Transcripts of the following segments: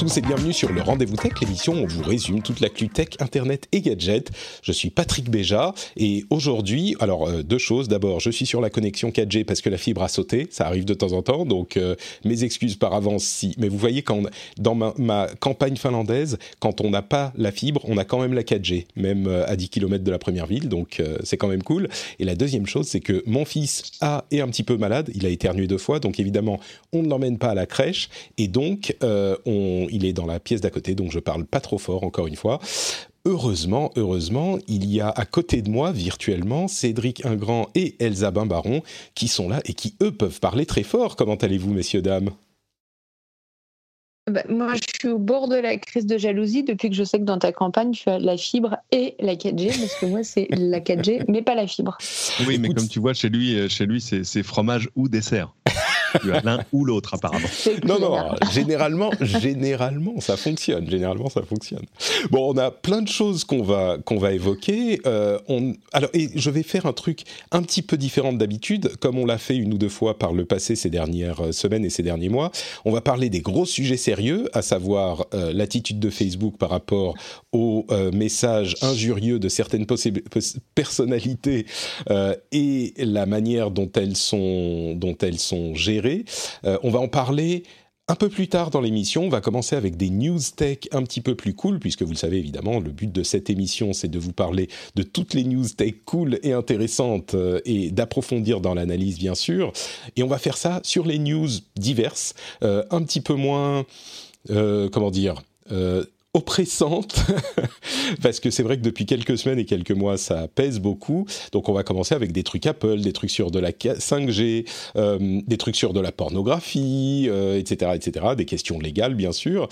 Tous et bienvenue sur le Rendez-vous Tech, l'émission où on vous résume toute l'actu tech, internet et gadgets. Je suis Patrick Béja et aujourd'hui, alors euh, deux choses. D'abord, je suis sur la connexion 4G parce que la fibre a sauté, ça arrive de temps en temps, donc euh, mes excuses par avance si. Mais vous voyez, quand dans ma, campagne finlandaise, quand on n'a pas la fibre, on a quand même la 4G, même euh, à 10 km de la première ville, donc c'est quand même cool. Et la deuxième chose, c'est que mon fils a est un petit peu malade, il a éternué deux fois, donc évidemment, on ne l'emmène pas à la crèche et donc on, il est dans la pièce d'à côté, donc je parle pas trop fort encore une fois. Heureusement, heureusement, il y a à côté de moi, virtuellement, Cédric Ingrand et Elsa Bimbaron qui sont là et qui, eux, peuvent parler très fort. Comment allez-vous, messieurs, dames? Bah, moi, je suis au bord de la crise de jalousie depuis que je sais que dans ta campagne, tu as la fibre et la 4G, parce que moi, c'est la 4G, mais pas la fibre. Oui, mais Écoute, comme tu vois, chez lui, euh, chez lui, c'est fromage ou dessert. Tu as l'un ou l'autre, apparemment. Non, non, généralement, généralement, ça fonctionne. Généralement, ça fonctionne. Bon, on a plein de choses qu'on va, qu'on va évoquer. Euh, on, alors, et je vais faire un truc un petit peu différent d'habitude, comme on l'a fait une ou deux fois par le passé ces dernières euh, semaines et ces derniers mois. On va parler des gros sujets sérieux, à savoir euh, l'attitude de Facebook par rapport aux euh, messages injurieux de certaines personnalités et la manière dont elles sont, dont elles sont gérées. Euh, on va en parler un peu plus tard dans l'émission, on va commencer avec des news tech un petit peu plus cool, puisque vous le savez évidemment, le but de cette émission, c'est de vous parler de toutes les news tech cool et intéressantes euh, et d'approfondir dans l'analyse, bien sûr. Et on va faire ça sur les news diverses, euh, un petit peu moins, comment dire, oppressantes, parce que c'est vrai que depuis quelques semaines et quelques mois, ça pèse beaucoup. Donc on va commencer avec des trucs Apple, des trucs sur de la 5G, euh, des trucs sur de la pornographie, euh, etc., etc., des questions légales, bien sûr.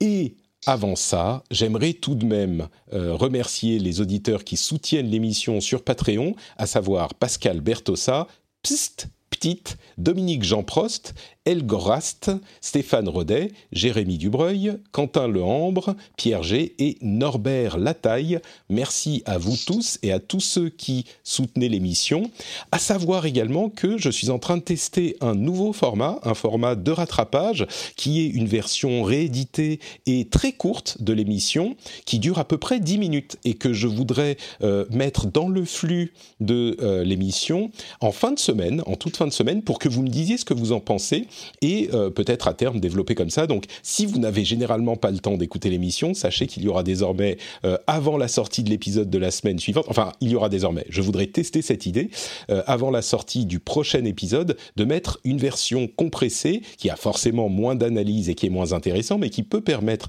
Et avant ça, j'aimerais tout de même euh, remercier les auditeurs qui soutiennent l'émission sur Patreon, à savoir Pascal Bertossa, Psst, Petite, Dominique Jean Prost, Elgorast, Stéphane Rodet, Jérémy Dubreuil, Quentin Lehambre, Pierre G et Norbert Lataille. Merci à vous tous et à tous ceux qui soutenaient l'émission. À savoir également que je suis en train de tester un nouveau format, un format de rattrapage qui est une version rééditée et très courte de l'émission qui dure à peu près 10 minutes et que je voudrais euh, mettre dans le flux de euh, l'émission en fin de semaine, en toute fin de semaine, pour que vous me disiez ce que vous en pensez et euh, peut-être à terme développer comme ça. Donc, si vous n'avez généralement pas le temps d'écouter l'émission, sachez qu'il y aura désormais, euh, avant la sortie de l'épisode de la semaine suivante, enfin, il y aura désormais, je voudrais tester cette idée, euh, avant la sortie du prochain épisode, de mettre une version compressée qui a forcément moins d'analyse et qui est moins intéressant, mais qui peut permettre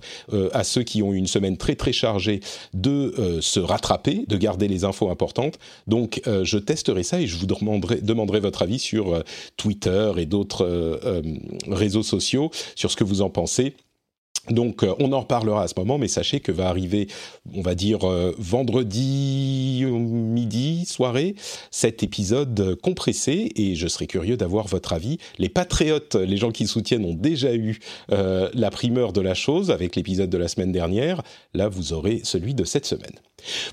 à ceux qui ont eu une semaine très très chargée de se rattraper, de garder les infos importantes. Donc, je testerai ça et je vous demanderai, votre avis sur Twitter et d'autres réseaux sociaux sur ce que vous en pensez. Donc, euh, on en reparlera à ce moment, mais sachez que va arriver, on va dire, euh, vendredi euh, midi, soirée, cet épisode euh, compressé, et je serais curieux d'avoir votre avis. Les patriotes, les gens qui soutiennent, ont déjà eu euh, la primeur de la chose avec l'épisode de la semaine dernière. Là, vous aurez celui de cette semaine.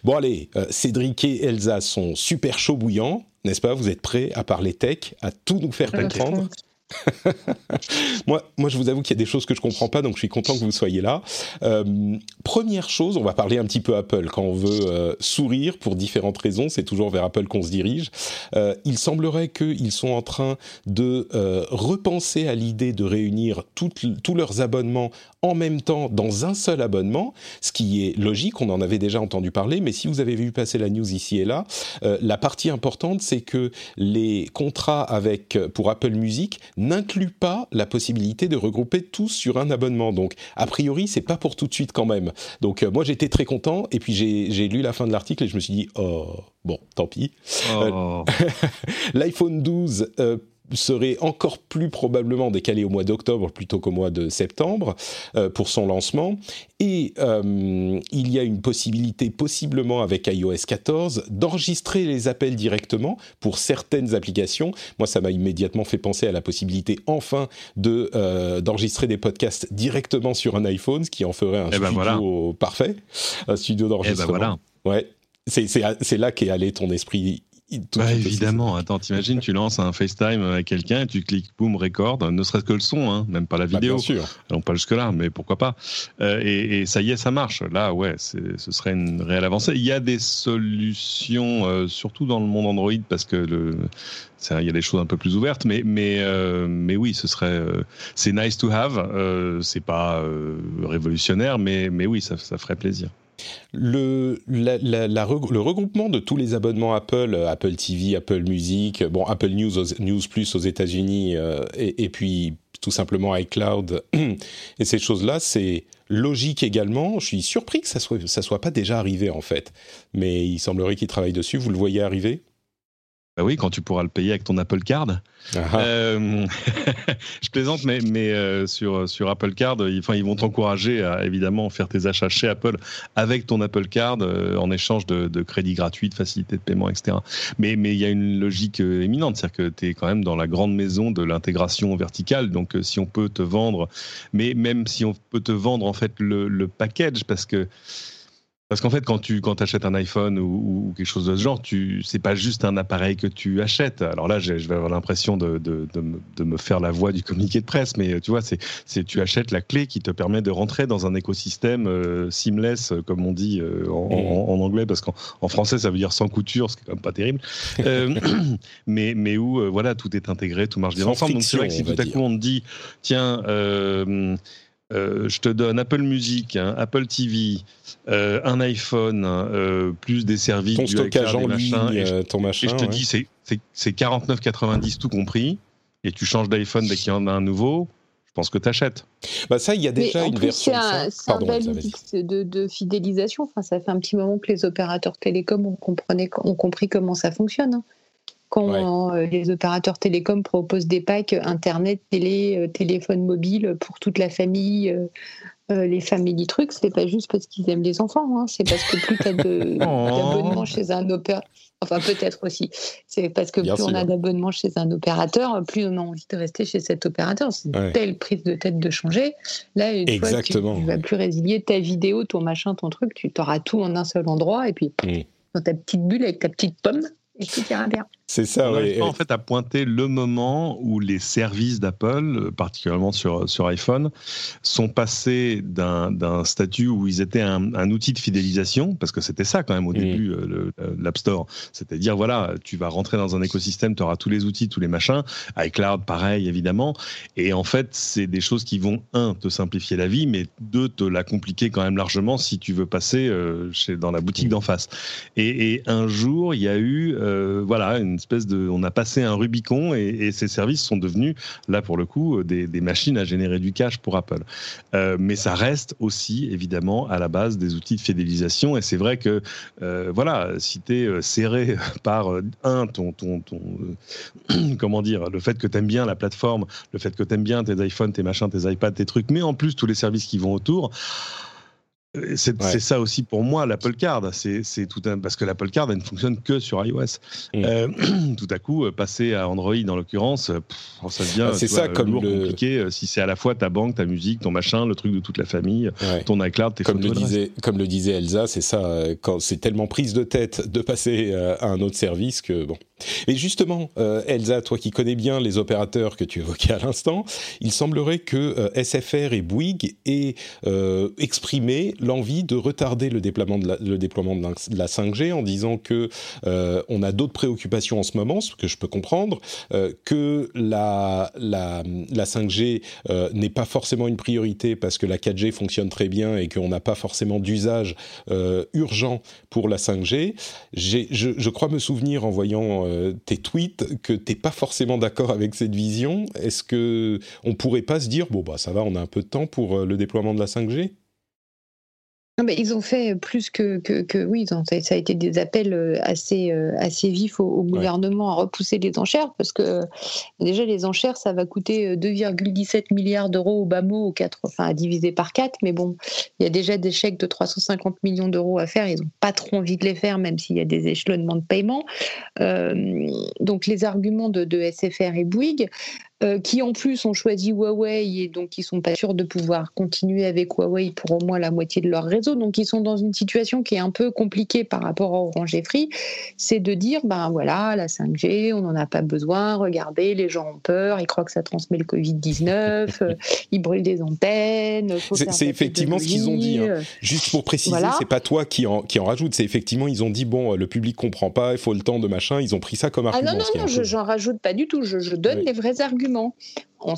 Bon, allez, euh, Cédric et Elsa sont super chauds bouillants, n'est-ce pas? Vous êtes prêts à parler tech, à tout nous faire comprendre? moi, moi, je vous avoue qu'il y a des choses que je comprends pas, donc je suis content que vous soyez là. Euh, première chose, on va parler un petit peu Apple. Quand on veut euh, sourire pour différentes raisons, c'est toujours vers Apple qu'on se dirige. Euh, il semblerait qu'ils sont en train de repenser à l'idée de réunir tous leurs abonnements en même temps dans un seul abonnement, ce qui est logique, on en avait déjà entendu parler, mais si vous avez vu passer la news ici et là, la partie importante, c'est que les contrats avec, pour Apple Music n'inclut pas la possibilité de regrouper tous sur un abonnement. Donc, a priori, c'est pas pour tout de suite quand même. Donc, euh, moi, j'étais très content. Et puis, j'ai lu la fin de l'article et je me suis dit, oh, bon, tant pis. Oh. L'iPhone 12 serait encore plus probablement décalé au mois d'octobre plutôt qu'au mois de septembre euh, pour son lancement. Et euh, il y a une possibilité, possiblement avec iOS 14, d'enregistrer les appels directement pour certaines applications. Moi, ça m'a immédiatement fait penser à la possibilité, enfin, de euh, d'enregistrer des podcasts directement sur un iPhone, ce qui en ferait un Eh ben studio parfait, un studio d'enregistrement. Eh ben Ouais. C'est, c'est là qu'est allé ton esprit tout Bah évidemment, attends, t'imagines, tu lances un FaceTime avec quelqu'un et tu cliques boum record, ne serait-ce que le son, hein, même pas la Bah, vidéo. bien sûr. Allons pas jusque-là, mais pourquoi pas. Euh, et, et ça y est, ça marche. Là, ouais, ce serait une réelle avancée. Il y a des solutions, euh, surtout dans le monde Android, parce que le, il y a des choses un peu plus ouvertes, mais mais euh, mais oui, ce serait, euh, c'est nice to have. Euh, c'est pas révolutionnaire, mais mais oui, ça, ça ferait plaisir. Le, le regroupement de tous les abonnements Apple, euh, Apple TV, Apple Music, euh, bon, Apple News, News Plus aux États-Unis, euh, et, et puis tout simplement iCloud et ces choses-là, c'est logique également. Je suis surpris que ça soit, ça soit pas déjà arrivé en fait, mais il semblerait qu'ils travaillent dessus. Vous le voyez arriver? Bah oui, quand tu pourras le payer avec ton Apple Card. Euh, je plaisante, mais, mais euh, sur, sur Apple Card, ils, ils vont t'encourager à évidemment faire tes achats chez Apple avec ton Apple Card euh, en échange de, de crédits gratuits, de facilités de paiement, etc. Mais mais il y a une logique éminente, c'est-à-dire que tu es quand même dans la grande maison de l'intégration verticale. Donc si on peut te vendre, mais même si on peut te vendre en fait le, le package, parce que parce qu'en fait, quand tu quand achètes un iPhone ou, ou quelque chose de ce genre, tu c'est pas juste un appareil que tu achètes. Alors là, je vais avoir l'impression de, de, de, me, de me faire la voix du communiqué de presse, mais tu vois, c'est tu achètes la clé qui te permet de rentrer dans un écosystème euh, seamless, euh, comme on dit euh, en, en- en anglais, parce qu'en en français ça veut dire sans couture, ce qui est quand même pas terrible. Euh, mais mais où voilà, tout est intégré, tout marche bien Sans ensemble. Donc c'est vrai que si tout à coup on te dit, tiens. Euh, je te donne Apple Music, hein, Apple TV, euh, un iPhone, euh, plus des services, ton du stockage en ligne, machins, et je, euh, ton machin. et je te ouais. dis c'est- c'est c'est 49,90 tout compris, et tu changes d'iPhone dès qu'il y en a un nouveau, je pense que tu achètes. Bah ça, il y a déjà en une plus, version. c'est de ça. un, c'est un bel de, de fidélisation. Enfin, ça fait un petit moment que les opérateurs télécoms ont compris comment ça fonctionne. hein. Quand euh, les opérateurs télécoms proposent des packs Internet, télé, euh, téléphone mobile pour toute la famille, euh, euh, les familles trucs, c'est pas juste parce qu'ils aiment les enfants. hein. C'est parce que plus tu as d'abonnements chez un opérateur. Enfin, peut-être aussi. C'est parce que Bien plus on a d'abonnements chez un opérateur, plus on a envie de rester chez cet opérateur. C'est une Ouais. telle prise de tête de changer. Là, une Exactement. fois que tu, tu vas plus résilier ta vidéo, ton machin, ton truc, tu auras tout en un seul endroit et puis Mm. dans ta petite bulle avec ta petite pomme et ira bien. C'est ça, on n'arrive pas en fait à pointer le moment où les services d'Apple, euh, particulièrement sur, sur iPhone, sont passés d'un statut où ils étaient un, un outil de fidélisation, parce que c'était ça quand même au Mm. début, euh, l'App Store. C'était dire, voilà, tu vas rentrer dans un écosystème, tu auras tous les outils, tous les machins, iCloud pareil évidemment, et en fait c'est des choses qui vont, un, te simplifier la vie, mais deux, te la compliquer quand même largement si tu veux passer euh, chez, dans la boutique d'en face. Et, et un jour, il y a eu, euh, voilà, une espèce de, on a passé un Rubicon et, ces services sont devenus, là pour le coup, euh, des, machines à générer du cash pour Apple. Euh, mais ça reste aussi, évidemment, à la base des outils de fidélisation. Et c'est vrai que, euh, voilà, si tu es serré par euh, un, ton, ton, ton euh, comment dire, le fait que tu aimes bien la plateforme, le fait que tu aimes bien tes iPhones, tes machins, tes iPads, tes trucs, mais en plus tous les services qui vont autour. C'est Ouais. ça aussi pour moi l'Apple Card. C'est tout un parce que l'Apple Card elle ne fonctionne que sur iOS. Mm. Euh, tout à coup, euh, passer à Android en l'occurrence, euh, pff, ça devient Ah, c'est ça, vois, comme lourd, le- compliqué. Si c'est à la fois ta banque, ta musique, ton machin, le truc de toute la famille, Ouais. ton iCloud, tes Comme le, disait, comme le disait Elsa, c'est ça, quand c'est tellement prise de tête de passer à un autre service que bon. Et justement, euh, Elsa, toi qui connais bien les opérateurs que tu évoquais à l'instant, il semblerait que euh, SFR et Bouygues aient euh, exprimé l'envie de retarder le déploiement de la, le déploiement de la, de la 5G en disant que on a d'autres préoccupations en ce moment, ce que je peux comprendre, que la, la, la 5G euh, n'est pas forcément une priorité parce que la 4G fonctionne très bien et qu'on n'a pas forcément d'usage urgent pour la 5G. J'ai- Je, je crois me souvenir en voyant euh, tes tweets que t'es pas forcément d'accord avec cette vision. Est-ce que on pourrait pas se dire bon bah ça va, on a un peu de temps pour le déploiement de la 5G non, mais ils ont fait plus que, que, oui, ça a été des appels euh, assez, euh, assez vifs au, gouvernement à repousser les enchères parce que déjà les enchères ça va coûter 2,17 euh, milliards d'euros au bas mot, quatre, enfin à diviser par 4, mais bon, il y a déjà des chèques de 350 millions d'euros à faire, ils n'ont pas trop envie de les faire même s'il y a des échelonnements de paiement. donc les arguments de, de SFR et Bouygues, euh, qui en plus ont choisi Huawei et donc qui sont pas sûrs de pouvoir continuer avec Huawei pour au moins la moitié de leur réseau. Donc ils sont dans une situation qui est un peu compliquée par rapport à Orange et Free, c'est de dire ben voilà la 5G, on n'en a pas besoin. Regardez, les gens ont peur, ils croient que ça transmet le Covid 19, euh, ils brûlent des antennes. C'est effectivement ce qu'ils ont dit. Hein. Juste pour préciser, c'est pas toi qui en qui en rajoute, c'est effectivement ils ont dit bon le public comprend pas, il faut le temps de machin. Ils ont pris ça comme argument. Ah non non non, j'en rajoute pas du tout. Je, donne les vrais arguments justement en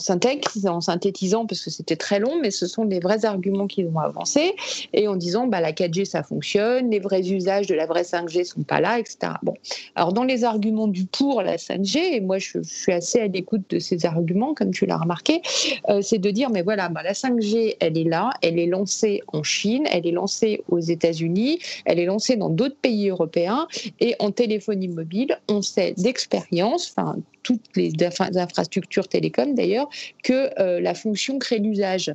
en synthétisant parce que c'était très long, mais ce sont des vrais arguments qui vont avancer et en disant bah, la 4G ça fonctionne, les vrais usages de la vraie 5G sont pas là, etc. Bon, alors dans les arguments du pour la 5G, et moi je, suis assez à l'écoute de ces arguments, comme tu l'as remarqué, euh, c'est de dire mais voilà, bah, la 5G elle est là, elle est lancée en Chine, elle est lancée aux États-Unis, elle est lancée dans d'autres pays européens et en téléphonie mobile, on sait d'expérience, enfin toutes les infrastructures télécom d'ailleurs, que euh, la fonction crée l'usage.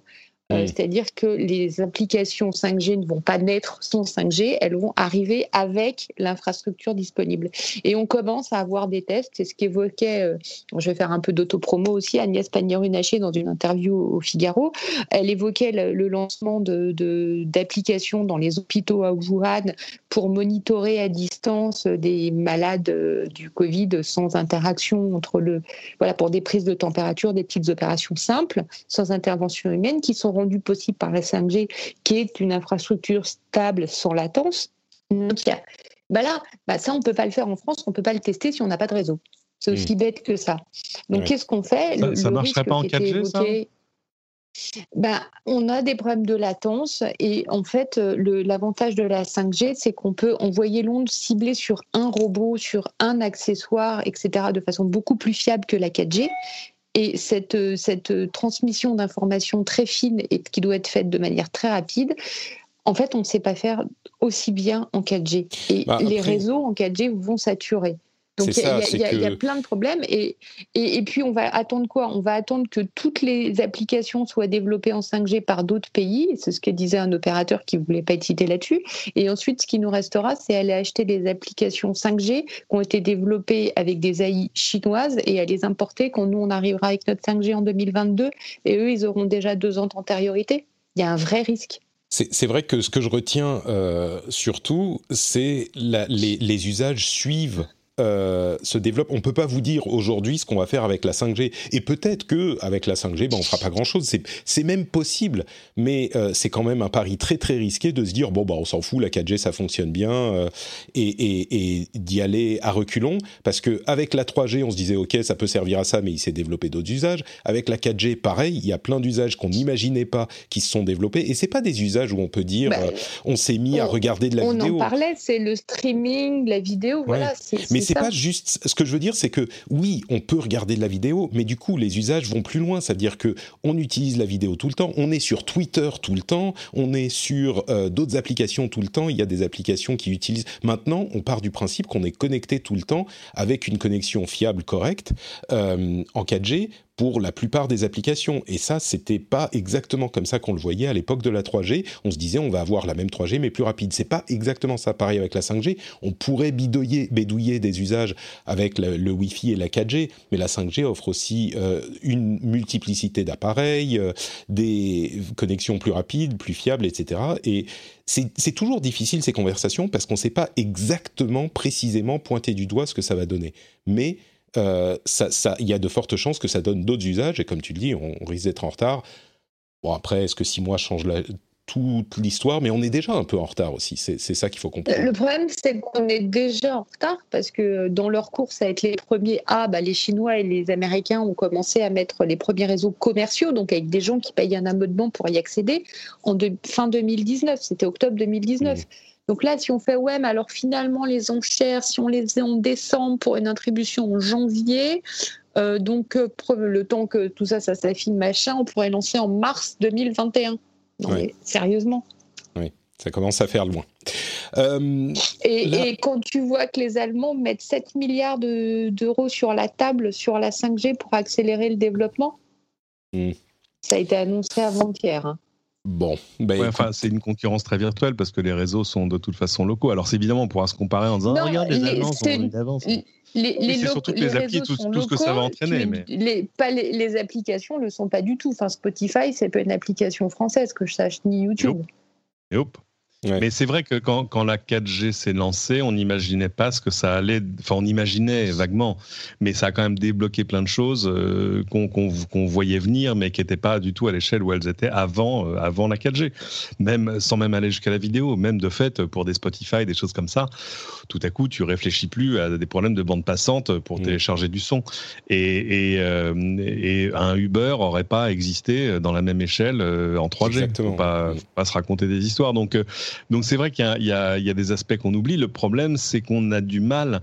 Euh, c'est-à-dire que les applications 5G ne vont pas naître sans 5G, elles vont arriver avec l'infrastructure disponible. Et on commence à avoir des tests, c'est ce qu'évoquait, euh, je vais faire un peu d'autopromo aussi, Agnès Pannier-Runacher dans une interview au Figaro. Elle évoquait le, lancement d'applications de, dans les hôpitaux à Wuhan pour monitorer à distance des malades euh, du Covid sans interaction entre le, voilà, pour des prises de température, des petites opérations simples, sans intervention humaine, qui sont rendu possible par la 5G, qui est une infrastructure stable sans latence. bah là, bah ça, on ne peut pas le faire en France, on ne peut pas le tester si on n'a pas de réseau. C'est aussi hmm. bête que ça. Donc, qu'est-ce qu'on fait Ça ne marcherait pas en 4G, ça bah, on a des problèmes de latence et en fait, l'avantage de la 5G, c'est qu'on peut envoyer l'onde ciblée sur un robot, sur un accessoire, etc., de façon beaucoup plus fiable que la 4G. Et cette, cette transmission d'informations très fine et qui doit être faite de manière très rapide, en fait, on ne sait pas faire aussi bien en 4G. Et bah, les réseaux en 4G vont saturer. Donc il y, a plein de problèmes. Et, et, puis on va attendre quoi? On va attendre que toutes les applications soient développées en 5G par d'autres pays. C'est ce que disait un opérateur qui ne voulait pas être cité là-dessus. Et ensuite, ce qui nous restera, c'est aller acheter des applications 5G qui ont été développées avec des AI chinoises et à les importer quand nous, on arrivera avec notre 5G en 2022. Et eux, ils auront déjà deux ans d'antériorité. Il y a un vrai risque. C'est vrai que ce que je retiens euh, surtout, c'est les, les, usages suivent euh, se développe. On peut pas vous dire aujourd'hui ce qu'on va faire avec la 5G. Et peut-être que avec la 5G, ben on fera pas grand-chose. C'est même possible, mais euh, c'est quand même un pari très très risqué de se dire bon bah on s'en fout, la 4G ça fonctionne bien euh, et, et, et d'y aller à reculons parce que avec la 3G on se disait ok ça peut servir à ça, mais il s'est développé d'autres usages. Avec la 4G pareil, il y a plein d'usages qu'on n'imaginait pas qui se sont développés et c'est pas des usages où on peut dire bah, on s'est mis à regarder de la vidéo. On en parlait, c'est le streaming, la vidéo, voilà. Mais c'est pas juste. Ce que je veux dire, c'est que oui, on peut regarder de la vidéo, mais du coup, les usages vont plus loin. C'est-à-dire que on utilise la vidéo tout le temps. On est sur Twitter tout le temps. On est sur euh, d'autres applications tout le temps. Il y a des applications qui utilisent. Maintenant, on part du principe qu'on est connecté tout le temps avec une connexion fiable, correcte, euh, en 4G pour la plupart des applications. Et ça, c'était pas exactement comme ça qu'on le voyait à l'époque de la 3G. On se disait, on va avoir la même 3G, mais plus rapide. C'est pas exactement ça. Pareil avec la 5G. On pourrait bidouiller, des usages avec le, Wi-Fi et la 4G, mais la 5G offre aussi euh, une multiplicité d'appareils, euh, des connexions plus rapides, plus fiables, etc. Et c'est toujours difficile ces conversations parce qu'on ne sait pas exactement, précisément pointer du doigt ce que ça va donner. Mais euh, il y a de fortes chances que ça donne d'autres usages, et comme tu le dis, on, risque d'être en retard. Bon, après, est-ce que six mois changent toute l'histoire, mais on est déjà un peu en retard aussi. C'est ça qu'il faut comprendre. Le problème, c'est qu'on est déjà en retard parce que dans leur course à être les premiers, ah, bah, les Chinois et les Américains ont commencé à mettre les premiers réseaux commerciaux, donc avec des gens qui payent un abonnement pour y accéder, en fin 2019. C'était octobre 2019. Donc là, si on fait ouais, mais alors finalement les enchères, si on les faisait en décembre pour une attribution en janvier, euh, donc le temps que tout ça, ça s'affine machin, on pourrait lancer en mars 2021. Non mais sérieusement. Oui, ça commence à faire loin. et, quand tu vois que les Allemands mettent 7 milliards d'euros sur la table sur la 5G pour accélérer le développement, hmm. ça a été annoncé avant-hier. Hein. Bon, ben enfin, c'est une concurrence très virtuelle parce que les réseaux sont de toute façon locaux. Alors, c'est évidemment, on pourra se comparer en disant regarde, les, Allemands sont d'avance. Les, les, c'est surtout les, applis, tout, ce que ça va entraîner. Mais... Les, pas les, applications ne le sont pas du tout. Enfin, Spotify, c'est pas une application française que je sache, ni YouTube. Et hop. Mais c'est vrai que quand, quand la 4G s'est lancée, on n'imaginait pas ce que ça allait. Enfin, on imaginait vaguement, mais ça a quand même débloqué plein de choses euh, qu'on voyait venir, mais qui n'étaient pas du tout à l'échelle où elles étaient avant, euh, avant la 4G. Même sans même aller jusqu'à la vidéo, même de fait pour des Spotify, des choses comme ça. Tout à coup, tu réfléchis plus à des problèmes de bande passante pour mm. télécharger du son. Et, et, euh, et, un Uber aurait pas existé dans la même échelle en 3G. Exactement. Faut pas, faut pas se raconter des histoires. Donc donc c'est vrai qu'il y, a des aspects qu'on oublie. Le problème, c'est qu'on a du mal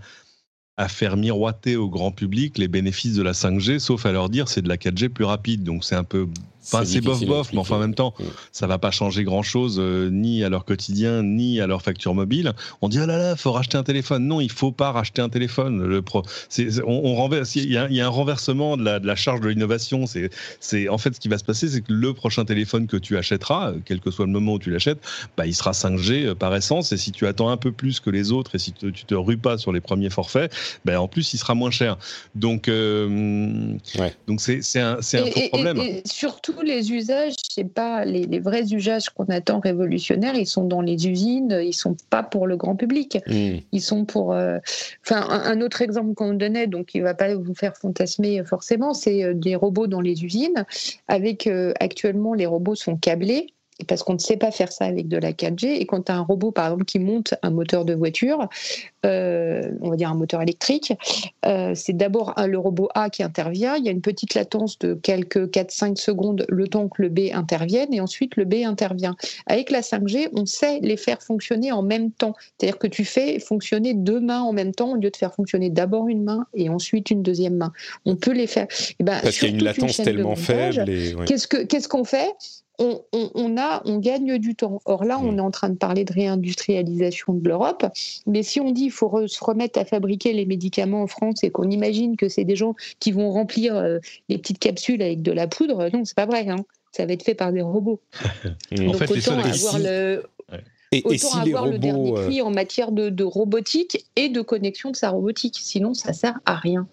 à faire miroiter au grand public les bénéfices de la 5G, sauf à leur dire c'est de la 4G plus rapide. Donc c'est un peu Enfin, c'est bof bof, mais enfin en même temps, mm. ça va pas changer grand chose euh, ni à leur quotidien ni à leur facture mobile. On dit ah là là, faut racheter un téléphone. Non, il faut pas racheter un téléphone. Le pro, on, renverse. Il y, a, un renversement de la, de la charge de l'innovation. C'est, c'est en fait ce qui va se passer, c'est que le prochain téléphone que tu achèteras, quel que soit le moment où tu l'achètes, bah il sera 5G euh, par essence. Et si tu attends un peu plus que les autres et si tu te rues pas sur les premiers forfaits, bah en plus il sera moins cher. Donc euh, donc c'est c'est un c'est un problème. Et surtout les usages, c'est pas les, vrais usages qu'on attend révolutionnaires. Ils sont dans les usines. Ils sont pas pour le grand public. Hmm. Ils sont pour. Euh, enfin, un, autre exemple qu'on donnait, donc il va pas vous faire fantasmer forcément, c'est euh, des robots dans les usines. Avec euh, actuellement, les robots sont câblés parce qu'on ne sait pas faire ça avec de la 4G. Et quand tu as un robot, par exemple, qui monte un moteur de voiture, euh, on va dire un moteur électrique, euh, c'est d'abord le robot A qui intervient. Il y a une petpetite latence de quelques 4-5 secondes le temps que le B intervienne, et ensuite le B intervient. Avec la 5G, on sait les faire fonctionner en même temps. C'est-à-dire que tu fais fonctionner deux mains en même temps au lieu de faire fonctionner d'abord une main et ensuite une deuxième main. On peut les faire. Et eh ben, Parce qu'il y a une latence tellement faible. Qu'est-ce qu'on fait? On, a, on gagne du temps. Or là, on mm. est en train de parler de réindustrialisation de l'Europe, mais si on dit qu'il faut se remettre à fabriquer les médicaments en France et qu'on imagine que c'est des gens qui vont remplir euh, les petites capsules avec de la poudre, non, c'est pas vrai. Hein. Ça va être fait par des robots. Donc en fait, autant avoir le et, autant avoir le dernier euh, cri en matière de, de, robotique et de connexion de sa robotique. Sinon, ça sert à rien.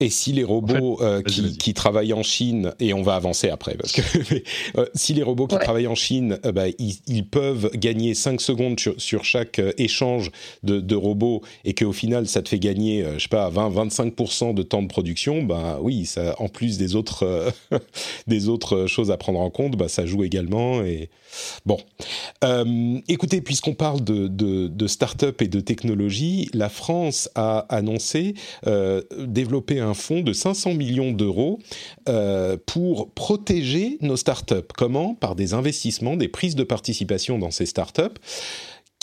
Et si les robots euh, qui, travaillent en Chine, et on va avancer après, parce que euh, si les robots qui travaillent en Chine, euh, bah, ils, peuvent gagner 5 secondes sur, chaque échange de, robots, et qu'au final, ça te fait gagner, je sais pas, 20-25% de temps de production, bah oui, ça, en plus des autres, des autres choses à prendre en compte, bah, ça joue également. Et bon, écoutez, puisqu'on parle de, de, de start-up et de technologie, la France a annoncé développer un fonds de 500 millions d'euros euh, pour protéger nos startups. Comment? Par des investissements, des prises de participation dans ces startups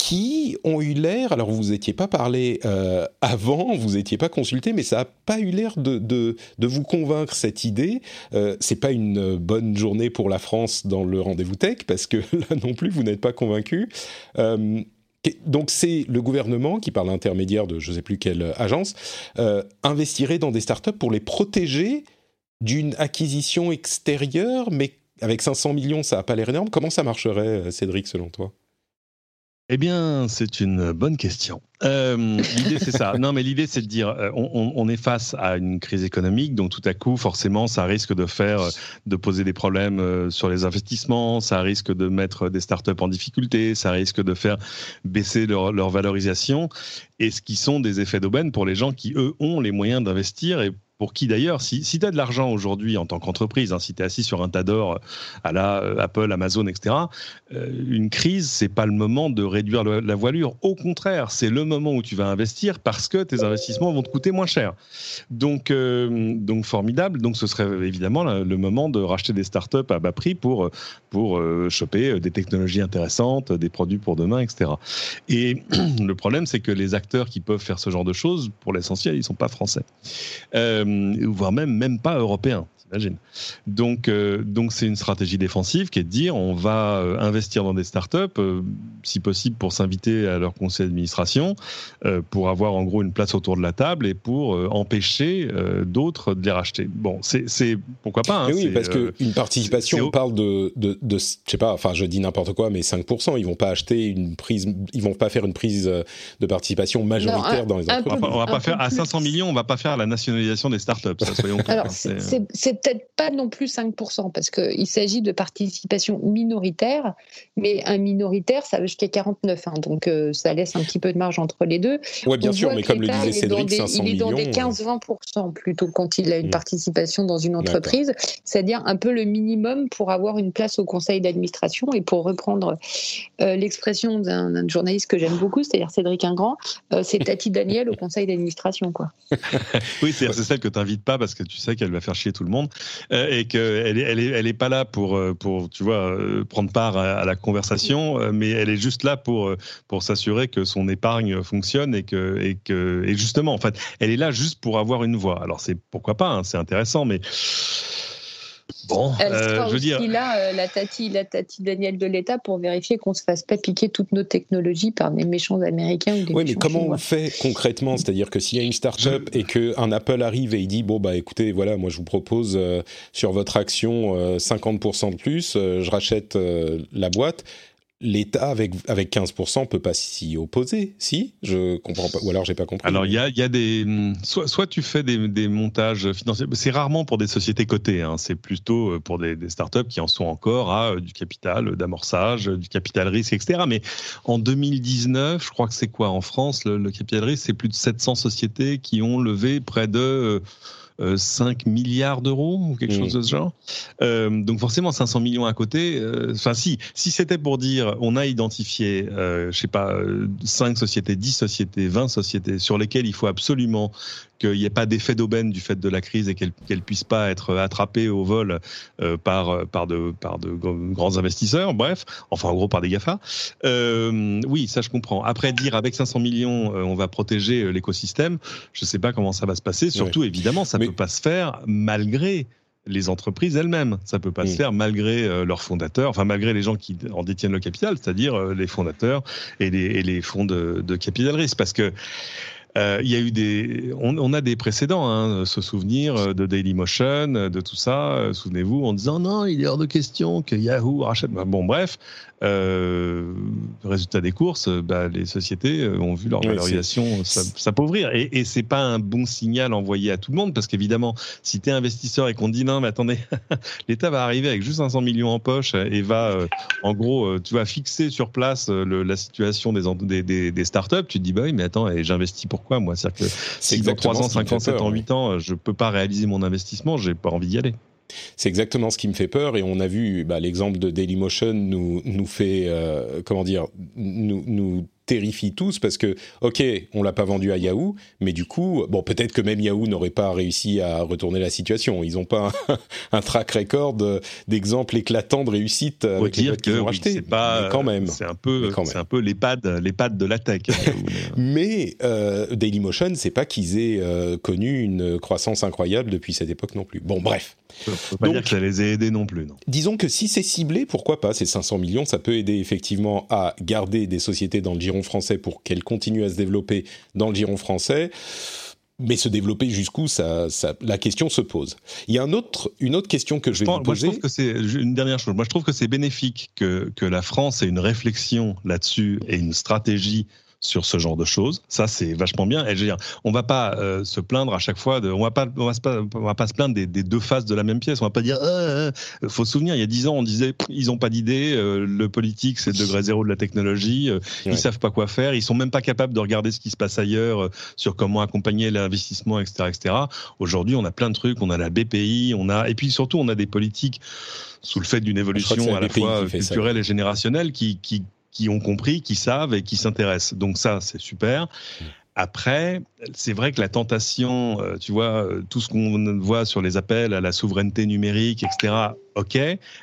qui ont eu l'air, alors vous n'étiez pas parlé euh, avant, vous n'étiez pas consulté, mais ça n'a pas eu l'air de, de, vous convaincre cette idée. Euh, c'est pas une bonne journée pour la France dans le rendez-vous tech, parce que là non plus, vous n'êtes pas convaincu. Euh, donc c'est le gouvernement qui, par l'intermédiaire de je ne sais plus quelle agence, euh, investirait dans des startups pour les protéger d'une acquisition extérieure, mais avec 500 millions, ça n'a pas l'air énorme. Comment ça marcherait, euh, Cédric, selon toi? Eh bien, c'est une bonne question. Euh, l'idée, c'est ça. Non, mais l'idée, c'est de dire, euh, on, est face à une crise économique, donc tout à coup, forcément, ça risque de faire, euh, de poser des problèmes sur les investissements, ça risque de mettre des startups en difficulté, ça risque de faire baisser leur, valorisation, et ce qui sont des effets d'aubaine pour les gens qui, eux, ont les moyens d'investir et pour qui d'ailleurs, si, si tu as de l'argent aujourd'hui en tant qu'entreprise, hein, si tu es assis sur un tas d'or à la Apple, Amazon, etc., une crise, c'est pas le moment de réduire la voilure. Au contraire, c'est le moment où tu vas investir parce que tes investissements vont te coûter moins cher. Donc, donc formidable. Donc ce serait évidemment le moment de racheter des startups à bas prix pour, pour choper des technologies intéressantes, des produits pour demain, etc. Et le problème, c'est que les acteurs qui peuvent faire ce genre de choses, pour l'essentiel, ils sont pas français, euh, voire même, même pas européens. Donc, euh, donc c'est une stratégie défensive qui est de dire on va euh, investir dans des startups, euh, si possible pour s'inviter à leur conseil d'administration, pour avoir en gros une place autour de la table et pour empêcher d'autres de les racheter. Bon, c'est pourquoi pas. Hein, oui, parce qu'une participation, on parle de, de, de, je sais pas, enfin je dis n'importe quoi, mais 5%, ils vont pas acheter une prise, ils vont pas faire une prise de participation majoritaire dans les entreprises. On va, va pas faire à 500 millions, on va pas faire la nationalisation des startups. Ça, soyons Alors c'est peut-être pas non plus 5%, parce qu'il s'agit de participation minoritaire, mais un minoritaire, ça va jusqu'à 49, hein, donc euh, ça laisse un petit peu de marge entre les deux. Oui, bien sûr, mais comme le disait Cédric, 500 millions... Il est dans des 15-20% euh. plutôt quand il a une mm. participation dans une entreprise, c'est-à-dire un peu le minimum pour avoir une place au conseil d'administration, et pour reprendre euh, l'expression d'un journaliste que j'aime beaucoup, c'est-à-dire Cédric Ingrand, c'est Tati Daniel au conseil d'administration. quoi. oui, c'est celle que tu n'invites pas parce que tu sais qu'elle va faire chier tout le monde. Euh, et qu'elle est, elle est, elle est pas là pour, euh, pour tu vois, euh, prendre part à, la conversation, mais elle est juste là pour, pour s'assurer que son épargne fonctionne et que, et que, et justement, en fait, elle est là juste pour avoir une voix. Alors c'est pourquoi pas, hein, c'est intéressant, mais Bon, Elle euh, sera je veux dire... là, euh, la tati, la tati Daniel de l'État pour vérifier qu'on se fasse pas piquer toutes nos technologies par des méchants américains ou des Oui, mais comment on fait concrètement? C'est-à-dire que s'il y a une start-up et qu'un Apple arrive et il dit bon bah écoutez voilà moi je vous propose euh, sur votre action 50% de plus, je rachète la boîte l'État avec avec 15% peut pas s'y opposer, si Je comprends pas, ou alors j'ai pas compris. Alors il y a, y a des soit soit tu fais des, des montages financiers, c'est rarement pour des sociétés cotées, hein. c'est plutôt euh, pour des, des, startups qui en sont encore à euh, du capital d'amorçage, du capital risque, etc. Mais en 2019, je crois que c'est quoi en France le, le capital risque, c'est plus de 700 sociétés qui ont levé près de euh, 5 euh, milliards d'euros ou quelque chose de ce genre. Euh, donc forcément 500 millions à côté. Euh, enfin si, si c'était pour dire on a identifié, je sais pas, 5 sociétés, 10 sociétés, 20 sociétés sur lesquelles il faut absolument qu'il n'y ait pas d'effet d'aubaine du fait de la crise et qu'elle ne puisse pas être attrapée au vol euh, par, par, de, par de grands investisseurs, bref, enfin en gros par des GAFA. Euh, oui, ça je comprends. Après dire avec 500 millions, euh, on va protéger l'écosystème, je ne sais pas comment ça va se passer. Surtout, évidemment, ça ne peut pas se faire malgré les entreprises elles-mêmes. Ça peut pas se faire malgré leurs fondateurs, enfin malgré les gens qui en détiennent le capital, c'est-à-dire les fondateurs et les, et les fonds de, de capital risque. Parce que euh, il y a eu des, on, a des précédents, hein, se souvenir euh, de Dailymotion, de tout ça. Euh, souvenez-vous, en disant non, il est hors de question que Yahoo rachète. Bon, bref, euh, résultat des courses, bah, les sociétés ont vu leur valorisation s'appauvrir. Et, et c'est pas un bon signal envoyé à tout le monde, parce qu'évidemment, si tu es investisseur et qu'on dit non, mais attendez, l'État va arriver avec juste 500 millions en poche et va, en gros, tu vas fixer sur place la situation des, des, des, startups, tu te dis bah oui, mais attends, j'investis pour pourquoi moi? C'est-à-dire que si dans 3 ans, 5 ans, 7 ans, 8 ans, je peux pas réaliser mon investissement, j'ai pas envie d'y aller. C'est exactement ce qui me fait peur et on a vu bah, l'exemple de Dailymotion nous nous fait euh, comment dire nous nous terrifie tous parce que, ok, on l'a pas vendu à Yahoo, mais du coup, bon, peut-être que même Yahoo n'aurait pas réussi à retourner la situation. Ils n'ont pas un, track record d'exemples éclatants de réussite avec dire qu'ils ont racheté. C'est pas, quand même. C'est un peu, c'est un peu l'EHPAD, de la tech. Hein, mais euh, Dailymotion, c'est pas qu'ils aient euh, connu une croissance incroyable depuis cette époque non plus. Bon, bref. Faut pas dire que ça les a aidés non plus. Non. Disons que si c'est ciblé, pourquoi pas? Ces 500 millions, ça peut aider effectivement à garder des sociétés dans le giron français pour qu'elles continuent à se développer dans le giron français. Mais se développer jusqu'où ça, ça, la question se pose. Il y a un autre, une autre question que je vais vous poser. Moi, je trouve que c'est une dernière chose. Moi, je trouve que c'est bénéfique que, que la France ait une réflexion là-dessus et une stratégie sur ce genre de choses. Ça, c'est vachement bien. Et je veux dire, on va pas euh, se plaindre à chaque fois. De, on va pas, on va, pas, on va pas se plaindre des, deux faces de la même pièce. On va pas dire. Euh, euh faut se souvenir, il y a dix ans, on disait ils ont pas d'idée. Euh, le politique, c'est le degré zéro de la technologie. Ils savent pas quoi faire. Ils sont même pas capables de regarder ce qui se passe ailleurs sur comment accompagner l'investissement, etc., etc. Aujourd'hui, on a plein de trucs. On a la BPI, on a et puis surtout, on a des politiques sous le fait d'une évolution à la fois culturelle et générationnelle qui, qui qui ont compris, qui savent et qui s'intéressent. Donc ça, c'est super. Après, c'est vrai que la tentation, euh, tu vois, euh, tout ce qu'on voit sur les appels à la souveraineté numérique, etc. Ok,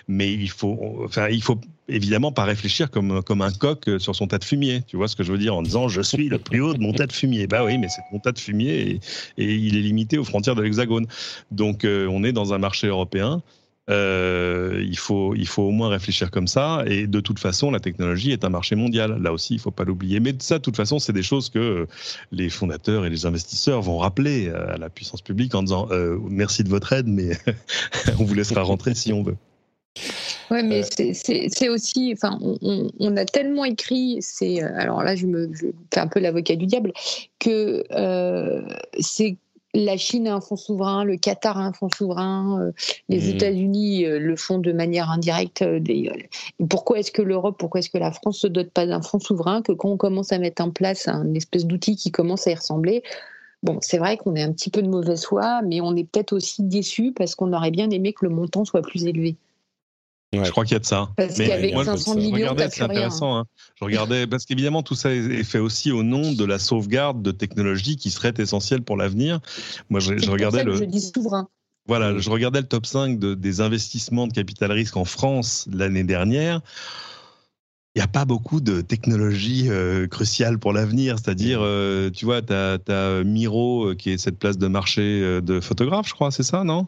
mais il faut, enfin, il faut évidemment pas réfléchir comme comme un coq sur son tas de fumier. Tu vois ce que je veux dire en disant je suis le plus haut de mon tas de fumier. Bah oui, mais c'est mon tas de fumier et, il est limité aux frontières de l'Hexagone. Donc euh, on est dans un marché européen euh, il, faut, il faut au moins réfléchir comme ça. Et de toute façon, la technologie est un marché mondial. Là aussi, il ne faut pas l'oublier. Mais ça, de toute façon, c'est des choses que les fondateurs et les investisseurs vont rappeler à la puissance publique en disant euh, merci de votre aide, mais on vous laissera rentrer si on veut. Oui, mais euh. c'est aussi, enfin, on, a tellement écrit, c'est, alors là, je me fais un peu l'avocat du diable, que c'est la Chine a un fonds souverain, le Qatar a un fonds souverain, euh, les mmh. États-Unis euh, le font de manière indirecte. Euh, pourquoi est-ce que l'Europe, pourquoi est-ce que la France se dote pas d'un fonds souverain que quand on commence à mettre en place un espèce d'outil qui commence à y ressembler, Bon, c'est vrai qu'on est un petit peu de mauvaise foi, mais on est peut-être aussi déçu parce qu'on aurait bien aimé que le montant soit plus élevé. Je crois qu'il y a de ça. Parce qu'avec 500 millions, c'est intéressant. Hein. Je regardais parce qu'évidemment tout ça est fait aussi au nom de la sauvegarde de technologies qui seraient essentielles pour l'avenir. Moi, je, je regardais le. Je dis souverain. Voilà, je regardais le top 5 de, des investissements de capital risque en France l'année dernière il n'y a pas beaucoup de technologies euh, cruciales pour l'avenir. C'est-à-dire, euh, tu vois, tu as, Miro, euh, qui est cette place de marché de photographe, je crois, c'est ça, non?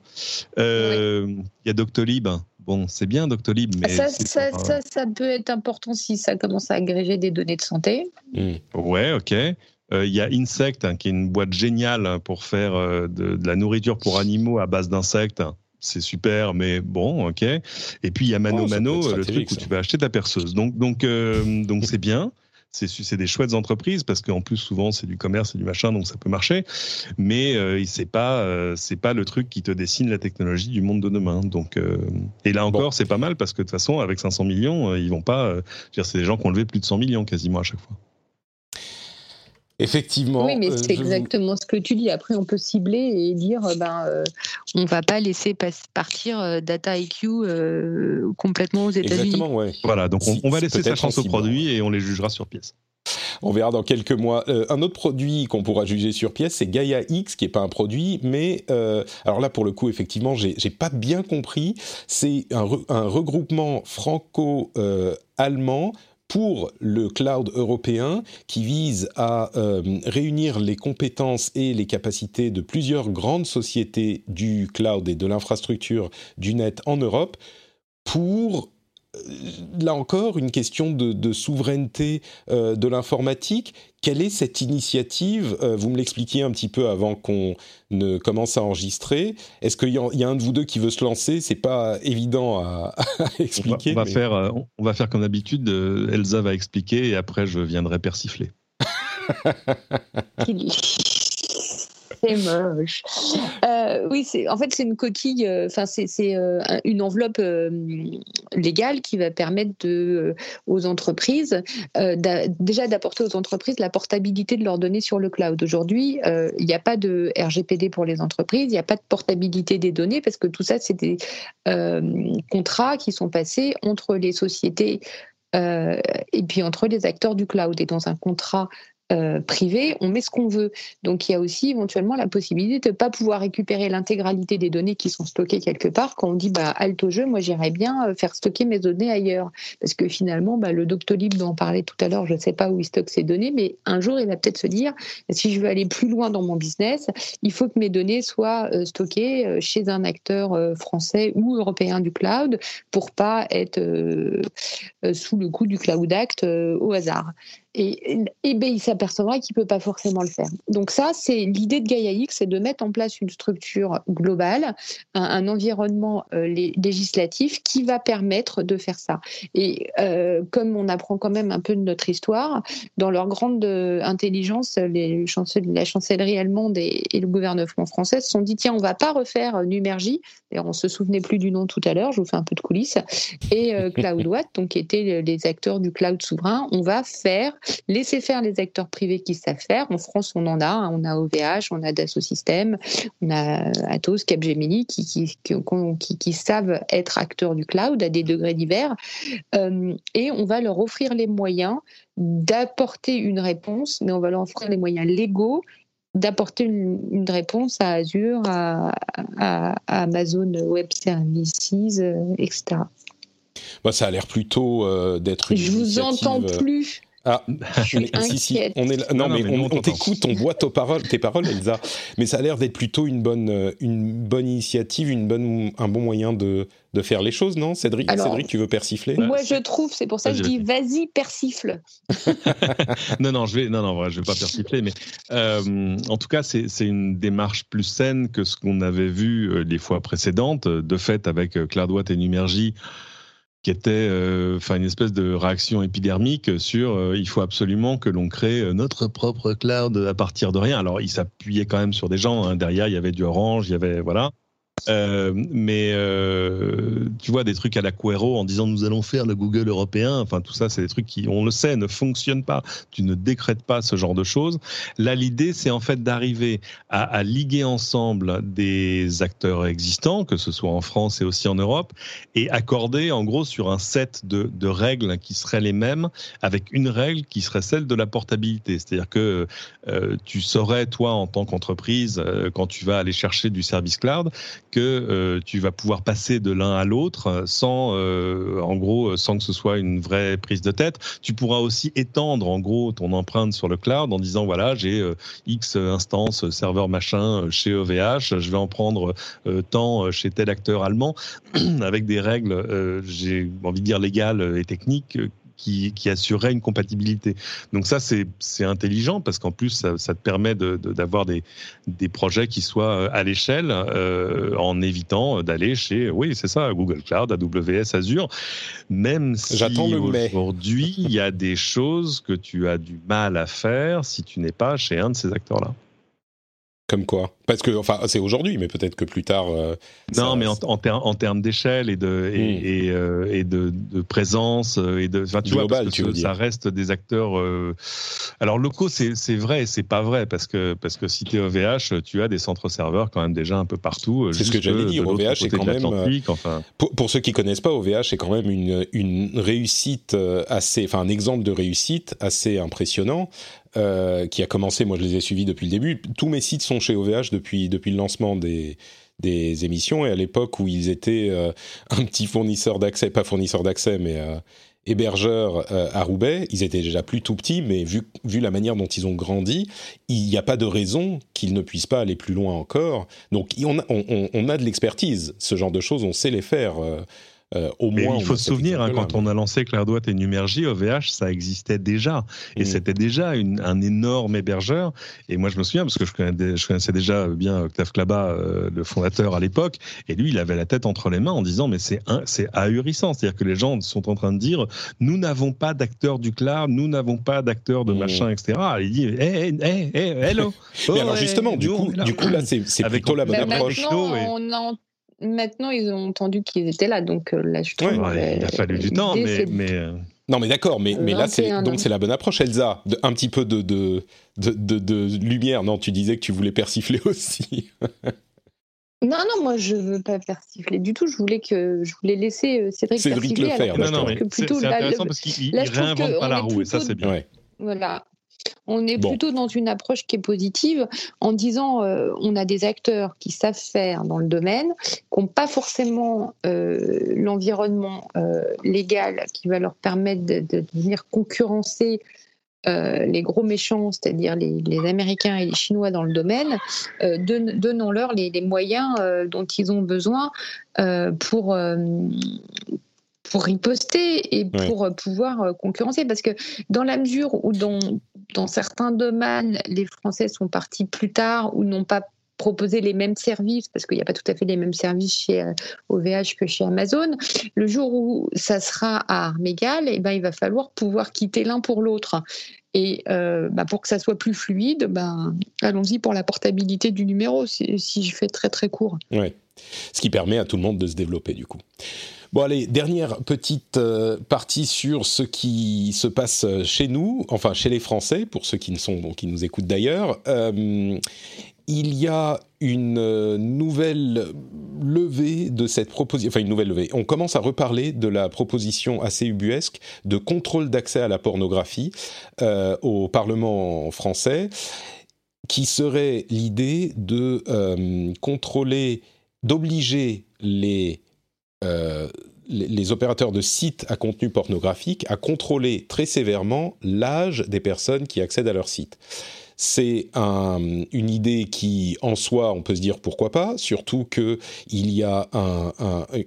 Il y a Doctolib. Bon, c'est bien Doctolib, mais. Ça ça, ça, peut être important si ça commence à agréger des données de santé. Mmh. Ouais, ok. Il y a Insect, hein, qui est une boîte géniale pour faire de, de, la nourriture pour animaux à base d'insectes c'est super, mais bon, ok. Et puis il y a Mano Mano, le truc où tu vas acheter ta perceuse. Donc donc euh, donc c'est bien. C'est des chouettes entreprises parce qu'en plus souvent c'est du commerce et du machin donc ça peut marcher. Mais euh, c'est pas euh, c'est pas le truc qui te dessine la technologie du monde de demain. Donc euh, et là encore c'est pas mal parce que de toute façon avec 500 millions ils vont pas c'est des gens qui ont levé plus de 100 millions quasiment à chaque fois Effectivement. Oui, mais euh, c'est exactement ce que tu dis. Après, on peut cibler et dire, euh, ben, euh, on va pas laisser partir Data IQ complètement aux États-Unis. Exactement, ouais. Voilà, donc on, va laisser sa chance aux produits et on les jugera sur pièce. On verra dans quelques mois. un autre produit qu'on pourra juger sur pièce, c'est Gaia X, qui n'est pas un produit, mais alors là, pour le coup, effectivement, j'ai pas bien compris. C'est un, un, regroupement franco-allemand pour le cloud européen qui vise à euh, réunir les compétences et les capacités de plusieurs grandes sociétés du cloud et de l'infrastructure du net en Europe pour là encore, une question de, souveraineté euh, de l'informatique. Quelle est cette initiative euh, Vous me l'expliquiez un petit peu avant qu'on ne commence à enregistrer. Est-ce qu'il y, a un de vous deux qui veut se lancer? C'est pas évident à, expliquer. On va, faire, on va faire comme d'habitude. Elsa va expliquer et après je viendrai persifler. c'est moche. Euh, oui, c'est en fait c'est une coquille. Euh, enfin, c'est euh, une enveloppe légale qui va permettre aux entreprises déjà d'apporter aux entreprises la portabilité de leurs données sur le cloud. Aujourd'hui, il n'y a pas de RGPD pour les entreprises, il n'y a pas de portabilité des données parce que tout ça c'est des contrats qui sont passés entre les sociétés et puis entre les acteurs du cloud. Et dans un contrat euh, privé, on met ce qu'on veut. Donc il y a aussi éventuellement la possibilité de ne pas pouvoir récupérer l'intégralité des données qui sont stockées quelque part quand on dit bah halte au jeu, moi j'irais bien euh, faire stocker mes données ailleurs. Parce que finalement, bah, le Doctolib dont on parlait tout à l'heure, je ne sais pas où il stocke ses données, mais un jour il va peut-être se dire si je veux aller plus loin dans mon business, il faut que mes données soient euh, stockées chez un acteur français ou européen du cloud pour pas être sous le coup du Cloud Act au hasard. Et, et ben, il s'apercevra qu'il ne peut pas forcément le faire. Donc ça, c'est l'idée de Gaia X, c'est de mettre en place une structure globale, un, environnement euh, législatif qui va permettre de faire ça. Et euh, comme on apprend quand même un peu de notre histoire, dans leur grande euh, intelligence, la chancellerie allemande et, le gouvernement français se sont dit tiens, on va pas refaire Numergy. D'ailleurs, on se souvenait plus du nom tout à l'heure. Je vous fais un peu de coulisses. Et CloudWatt, donc qui étaient les acteurs du cloud souverain, on va faire laisser faire les acteurs privés qui savent faire. En France, on en a. Hein. On a OVH, on a Dassault Systèmes, on a Atos, Capgemini qui, qui, qui, qui, savent être acteurs du cloud à des degrés divers. Euh, et on va leur offrir les moyens d'apporter une réponse, mais on va leur offrir les moyens légaux d'apporter une, réponse à Azure, à, Amazon Web Services, euh, etc. Bah, ça a l'air plutôt euh, d'être. Je vous entends plus. Ah, si, si, on est là. Non, mais, on, t'écoute, on boit tes paroles, tes paroles, Elsa. Mais ça a l'air d'être plutôt une bonne, euh, une bonne initiative, une bonne, un bon moyen de, de faire les choses, non? Cédric, Cédric, tu veux persifler? Moi, je trouve, c'est pour ça que je dis vas-y, persifle. non, non, je vais, non, non, je vais pas persifler, mais euh, en tout cas, c'est une démarche plus saine que ce qu'on avait vu euh, les fois précédentes. De fait, avec CloudWatt et Numergy, qui était euh, enfin une espèce de réaction épidermique sur euh, il faut absolument que l'on crée euh, notre propre cloud à partir de rien. Alors il s'appuyait quand même sur des gens. Hein. Derrière il y avait du Orange, il y avait voilà. Euh, mais euh, tu vois, des trucs à la Quero en disant nous allons faire le Google européen, enfin tout ça, c'est des trucs qui, on le sait, ne fonctionnent pas. Tu ne décrètes pas ce genre de choses. Là, l'idée, c'est en fait d'arriver à, liguer ensemble des acteurs existants, que ce soit en France et aussi en Europe, et accorder en gros sur un set de, règles qui seraient les mêmes, avec une règle qui serait celle de la portabilité. C'est-à-dire que euh, tu saurais, toi, en tant qu'entreprise, quand tu vas aller chercher du service cloud, que euh, tu vas pouvoir passer de l'un à l'autre sans, euh, en gros, sans que ce soit une vraie prise de tête. Tu pourras aussi étendre, en gros, ton empreinte sur le cloud en disant voilà, j'ai euh, X instances, serveur machin chez OVH, je vais en prendre tant chez tel acteur allemand, avec des règles, j'ai envie de dire légales et techniques qui, qui assurerait une compatibilité. Donc ça, c'est intelligent parce qu'en plus, ça, ça, te permet d'avoir de, des, des projets qui soient euh, à l'échelle euh, en évitant d'aller chez, oui, c'est ça, Google Cloud, AWS, Azure, même si aujourd'hui, il y a des choses que tu as du mal à faire si tu n'es pas chez un de ces acteurs-là. Comme quoi? Parce que, enfin, c'est aujourd'hui, mais peut-être que plus tard. Euh, non, mais en, en, en termes d'échelle et de et, hmm. euh, et, de, de, présence euh, et de, enfin, tu Global, vois, tu veux ça reste des acteurs. alors locaux, c'est vrai, et c'est pas vrai parce que parce que si tu es OVH, tu as des centres serveurs quand même déjà un peu partout. C'est ce que j'allais dire. OVH est quand même. Enfin... Pour, pour, ceux qui connaissent pas, OVH est quand même une une réussite assez, enfin un exemple de réussite assez impressionnant. Euh, qui a commencé, moi je les ai suivis depuis le début. Tous mes sites sont chez OVH depuis, depuis le lancement des, émissions et à l'époque où ils étaient euh, un petit fournisseur d'accès, pas fournisseur d'accès, mais euh, hébergeur à Roubaix, ils étaient déjà plus tout petits, mais vu, la manière dont ils ont grandi, il n'y a pas de raison qu'ils ne puissent pas aller plus loin encore. Donc on a de l'expertise, ce genre de choses, on sait les faire. Euh, au moins, il faut se souvenir, hein, quand on a lancé Clairdoit et Numergy, OVH, ça existait déjà. Et mm. c'était déjà une, un énorme hébergeur. Et moi, je me souviens, parce que je, connais, je connaissais déjà bien Octave Klaba, euh, le fondateur à l'époque, et lui, il avait la tête entre les mains en disant, mais c'est ahurissant. C'est-à-dire que les gens sont en train de dire, nous n'avons pas d'acteurs du cloud, nous n'avons pas d'acteurs de mm. machin, etc. il dit, hé, hé, hé, hello. mais alors, justement, du, coup, du coup, là, c'est plutôt la bonne approche. On maintenant, ils ont entendu qu'ils étaient là, donc euh, là, je trouve. il a fallu du temps, mais. mais... Euh, non, mais d'accord, mais, mais là, c'est donc c'est la bonne approche, Elsa. De, un petit peu de de, de, de, lumière. Non, tu disais que tu voulais persifler aussi. non, non, moi je veux pas persifler du tout. Je voulais que je voulais laisser euh, Cédric, Cédric le faire. Non, non, c'est intéressant parce qu'il réinvente pas la roue et ça c'est bien. Voilà, on est plutôt dans une approche qui est positive en disant euh, on a des acteurs qui savent faire dans le domaine, qui n'ont pas forcément euh, l'environnement euh, légal qui va leur permettre de, venir concurrencer les gros méchants, c'est-à-dire les, Américains et les Chinois dans le domaine, donnons-leur les, moyens dont ils ont besoin pour pour riposter et pour pouvoir concurrencer. Parce que dans la mesure où dans, dans certains domaines, les Français sont partis plus tard ou n'ont pas proposer les mêmes services, parce qu'il n'y a pas tout à fait les mêmes services chez OVH euh, que chez Amazon, le jour où ça sera à armes égales, eh ben, il va falloir pouvoir quitter l'un pour l'autre. Et euh, bah, pour que ça soit plus fluide, ben, allons-y pour la portabilité du numéro, si, je fais très très court. Ouais. Ce qui permet à tout le monde de se développer du coup. Bon allez, dernière petite euh, partie sur ce qui se passe chez nous, enfin chez les Français, pour ceux qui, ne sont, qui nous écoutent d'ailleurs il y a une euh, nouvelle levée de cette proposition, enfin une nouvelle levée. On commence à reparler de la proposition assez ubuesque de contrôle d'accès à la pornographie euh, au Parlement français, qui serait l'idée de euh, contrôler, d'obliger les les opérateurs de sites à contenu pornographique à contrôler très sévèrement l'âge des personnes qui accèdent à leur site. C'est une idée qui, en soi, on peut se dire pourquoi pas, surtout que il y a,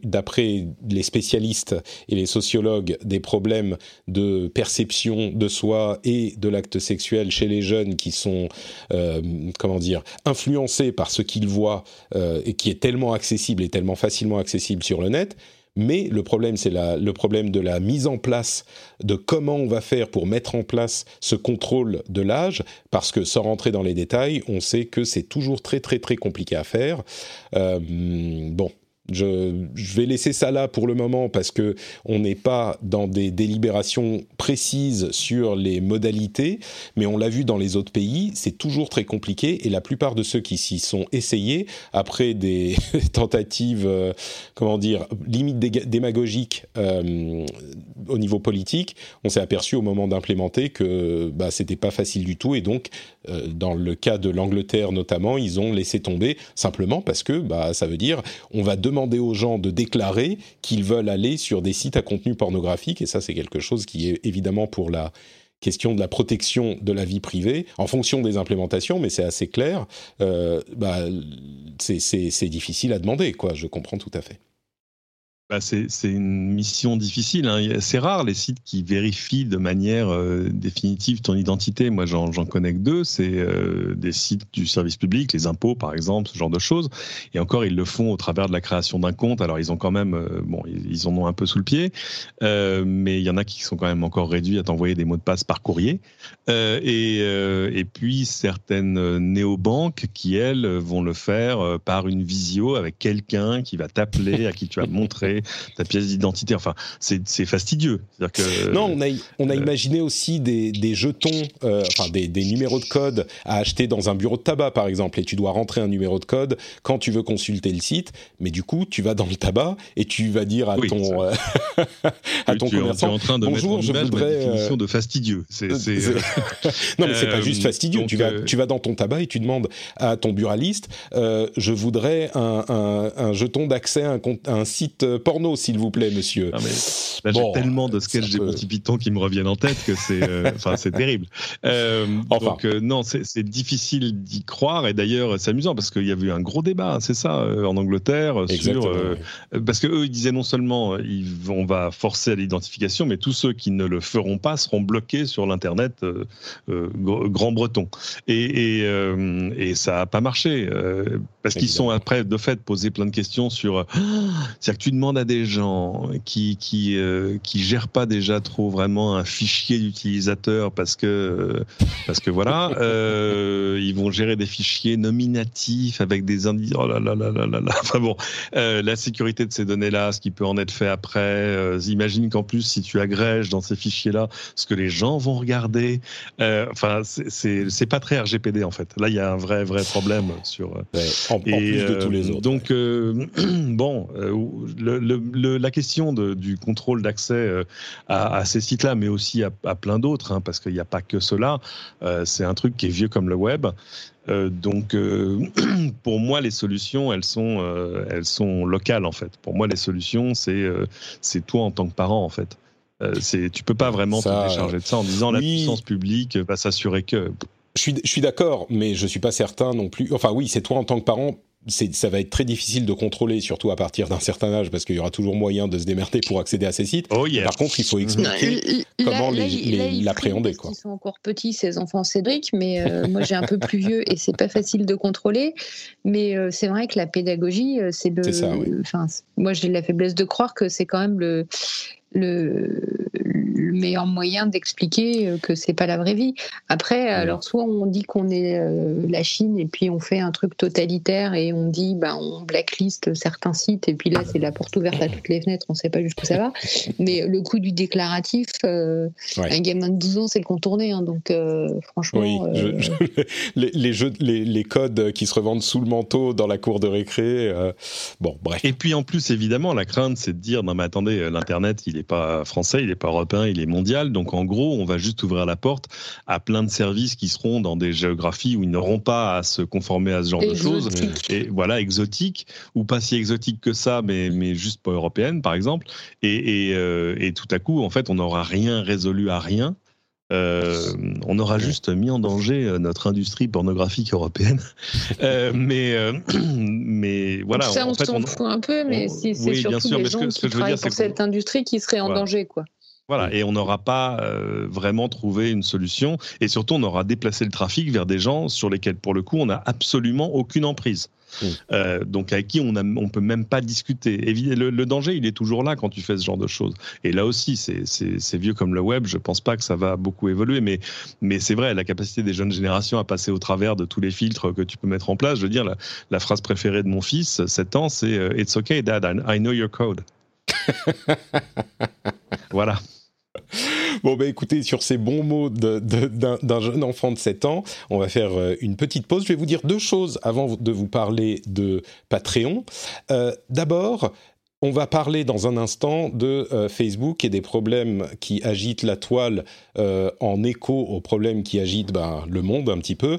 d'après les spécialistes et les sociologues, des problèmes de perception de soi et de l'acte sexuel chez les jeunes qui sont, euh, comment dire, influencés par ce qu'ils voient euh, et qui est tellement accessible et tellement facilement accessible sur le net mais le problème, c'est le problème de la mise en place, de comment on va faire pour mettre en place ce contrôle de l'âge, parce que sans rentrer dans les détails, on sait que c'est toujours très très très compliqué à faire. Euh, bon, je, vais laisser ça là pour le moment parce que on n'est pas dans des délibérations précises sur les modalités, mais on l'a vu dans les autres pays, c'est toujours très compliqué et la plupart de ceux qui s'y sont essayés après des tentatives, euh, comment dire, limite démagogiques euh, au niveau politique, on s'est aperçu au moment d'implémenter que bah, c'était pas facile du tout et donc euh, dans le cas de l'Angleterre notamment, ils ont laissé tomber simplement parce que bah, ça veut dire on va demander aux gens de déclarer qu'ils veulent aller sur des sites à contenu pornographique, et ça c'est quelque chose qui est évidemment pour la question de la protection de la vie privée, en fonction des implémentations, mais c'est assez clair, euh, bah, c'est difficile à demander, quoi, je comprends tout à fait. Bah, c'est une mission difficile. Hein. C'est rare les sites qui vérifient de manière euh, définitive ton identité. Moi, j'en connais que deux. C'est euh, des sites du service public, les impôts par exemple, ce genre de choses. Et encore, ils le font au travers de la création d'un compte. Alors, ils ont quand même, euh, bon, ils, en ont un peu sous le pied, mais il y en a qui sont quand même encore réduits à t'envoyer des mots de passe par courrier. Et, et, puis certaines néobanques qui elles vont le faire par une visio avec quelqu'un qui va t'appeler, à qui tu vas montrer ta pièce d'identité. Enfin, c'est fastidieux. Que, non, on a, on a euh, imaginé aussi des, des jetons, euh, enfin des, des, numéros de code à acheter dans un bureau de tabac, par exemple, et tu dois rentrer un numéro de code quand tu veux consulter le site. Mais du coup, tu vas dans le tabac et tu vas dire à ton euh, à ton commerçant, en train de bonjour, je voudrais définition de fastidieux. Non, mais c'est pas juste fastidieux. tu vas tu vas dans ton tabac et tu demandes à ton buraliste, je voudrais un, un, un jeton d'accès à, à un site porno, s'il vous plaît, monsieur. Ah, là, j'ai tellement de sketchs des Monty Python qui me reviennent en tête que c'est, euh, enfin, c'est terrible. Euh, donc euh, non, c'est difficile d'y croire. Et d'ailleurs, c'est amusant parce qu'il y avait eu un gros débat, c'est ça, en Angleterre, sur parce que eux, ils disaient non seulement ils on va forcer à l'identification, mais tous ceux qui ne le feront pas seront bloqués sur l'internet grand breton. Et, et, et ça a pas marché parce qu'ils sont après de fait posé plein de questions sur. C'est-à-dire que tu demandes à des gens qui qui euh, qui gèrent pas déjà trop vraiment un fichier d'utilisateur parce que parce que voilà, euh, ils vont gérer des fichiers nominatifs avec des indices. Oh là là là là là. Enfin bon, euh, la sécurité de ces données-là, ce qui peut en être fait après. Imagine qu'en plus si tu agrèges dans ces fichiers-là ce que les gens vont regarder. Enfin, c'est c'est pas très RGPD en fait. Là, il y a un vrai vrai problème sur. Ouais, en, plus de tous les autres. Donc bon, le, le, la question de, du contrôle d'accès euh, à, à, ces sites-là, mais aussi à, à plein d'autres, hein, parce qu'il n'y a pas que cela, euh, c'est un truc qui est vieux comme le web. Euh, donc, euh, pour moi, les solutions, elles sont, elles sont locales en fait. Pour moi, les solutions, c'est c'est toi en tant que parent en fait. c'est tu peux pas vraiment te décharger de ça en disant la puissance publique va s'assurer que. Je suis, je suis d'accord, mais je suis pas certain non plus. Enfin, oui, c'est toi en tant que parent ça va être très difficile de contrôler, surtout à partir d'un certain âge, parce qu'il y aura toujours moyen de se démerder pour accéder à ces sites. Oh, Par contre, il faut expliquer comment l'appréhender. Ils sont encore petits, ces enfants Cédric, mais euh, moi j'ai un peu plus vieux et c'est pas facile de contrôler. Mais euh, c'est vrai que la pédagogie, euh, c'est le. Ça, enfin, moi j'ai la faiblesse de croire que c'est quand même le le, meilleur moyen d'expliquer euh, que c'est pas la vraie vie. Après, alors soit on dit qu'on est euh, la Chine et puis on fait un truc totalitaire et on dit bah on blacklist certains sites et puis là c'est la porte ouverte à toutes les fenêtres, on sait pas jusqu'où ça va. Mais le coup du déclaratif, euh, un gamin de 12 ans c'est le contourner, hein, donc franchement. les, jeux, les, les, codes qui se revendent sous le manteau dans la cour de récré, bon bref. Et puis en plus évidemment la crainte c'est de dire non mais attendez l'internet il est pas français, il n'est pas européen, il est mondial. Donc en gros, on va juste ouvrir la porte à plein de services qui seront dans des géographies où ils n'auront pas à se conformer à ce genre de choses. Et voilà, exotiques ou pas si exotiques que ça, mais, mais juste pas européennes, par exemple. Et, et, euh, et tout à coup, en fait, on n'aura rien résolu à rien. Euh, on aura juste mis en danger euh, notre industrie pornographique européenne. mais, mais voilà. Ça, on s'en fout un peu, mais c'est surtout les gens qui travaillent pour cette industrie qui seraient en danger, quoi. Voilà, et on n'aura pas vraiment trouvé une solution, et surtout on aura déplacé le trafic vers des gens sur lesquels, pour le coup, on n'a absolument aucune emprise. Euh, donc avec qui on ne peut même pas discuter. Le, le, danger, il est toujours là quand tu fais ce genre de choses. Et là aussi, c'est vieux comme le web. Je pense pas que ça va beaucoup évoluer, mais, mais c'est vrai, la capacité des jeunes générations à passer au travers de tous les filtres que tu peux mettre en place. Je veux dire, la, phrase préférée de mon fils, 7 ans, c'est euh, It's okay, Dad, I know your code. voilà. Bon, bah écoutez, sur ces bons mots d'un jeune enfant de 7 ans, on va faire euh, une petite pause. Je vais vous dire deux choses avant de vous parler de Patreon. Euh, d'abord, on va parler dans un instant de euh, Facebook et des problèmes qui agitent la toile en écho aux problèmes qui agitent ben, le monde un petit peu.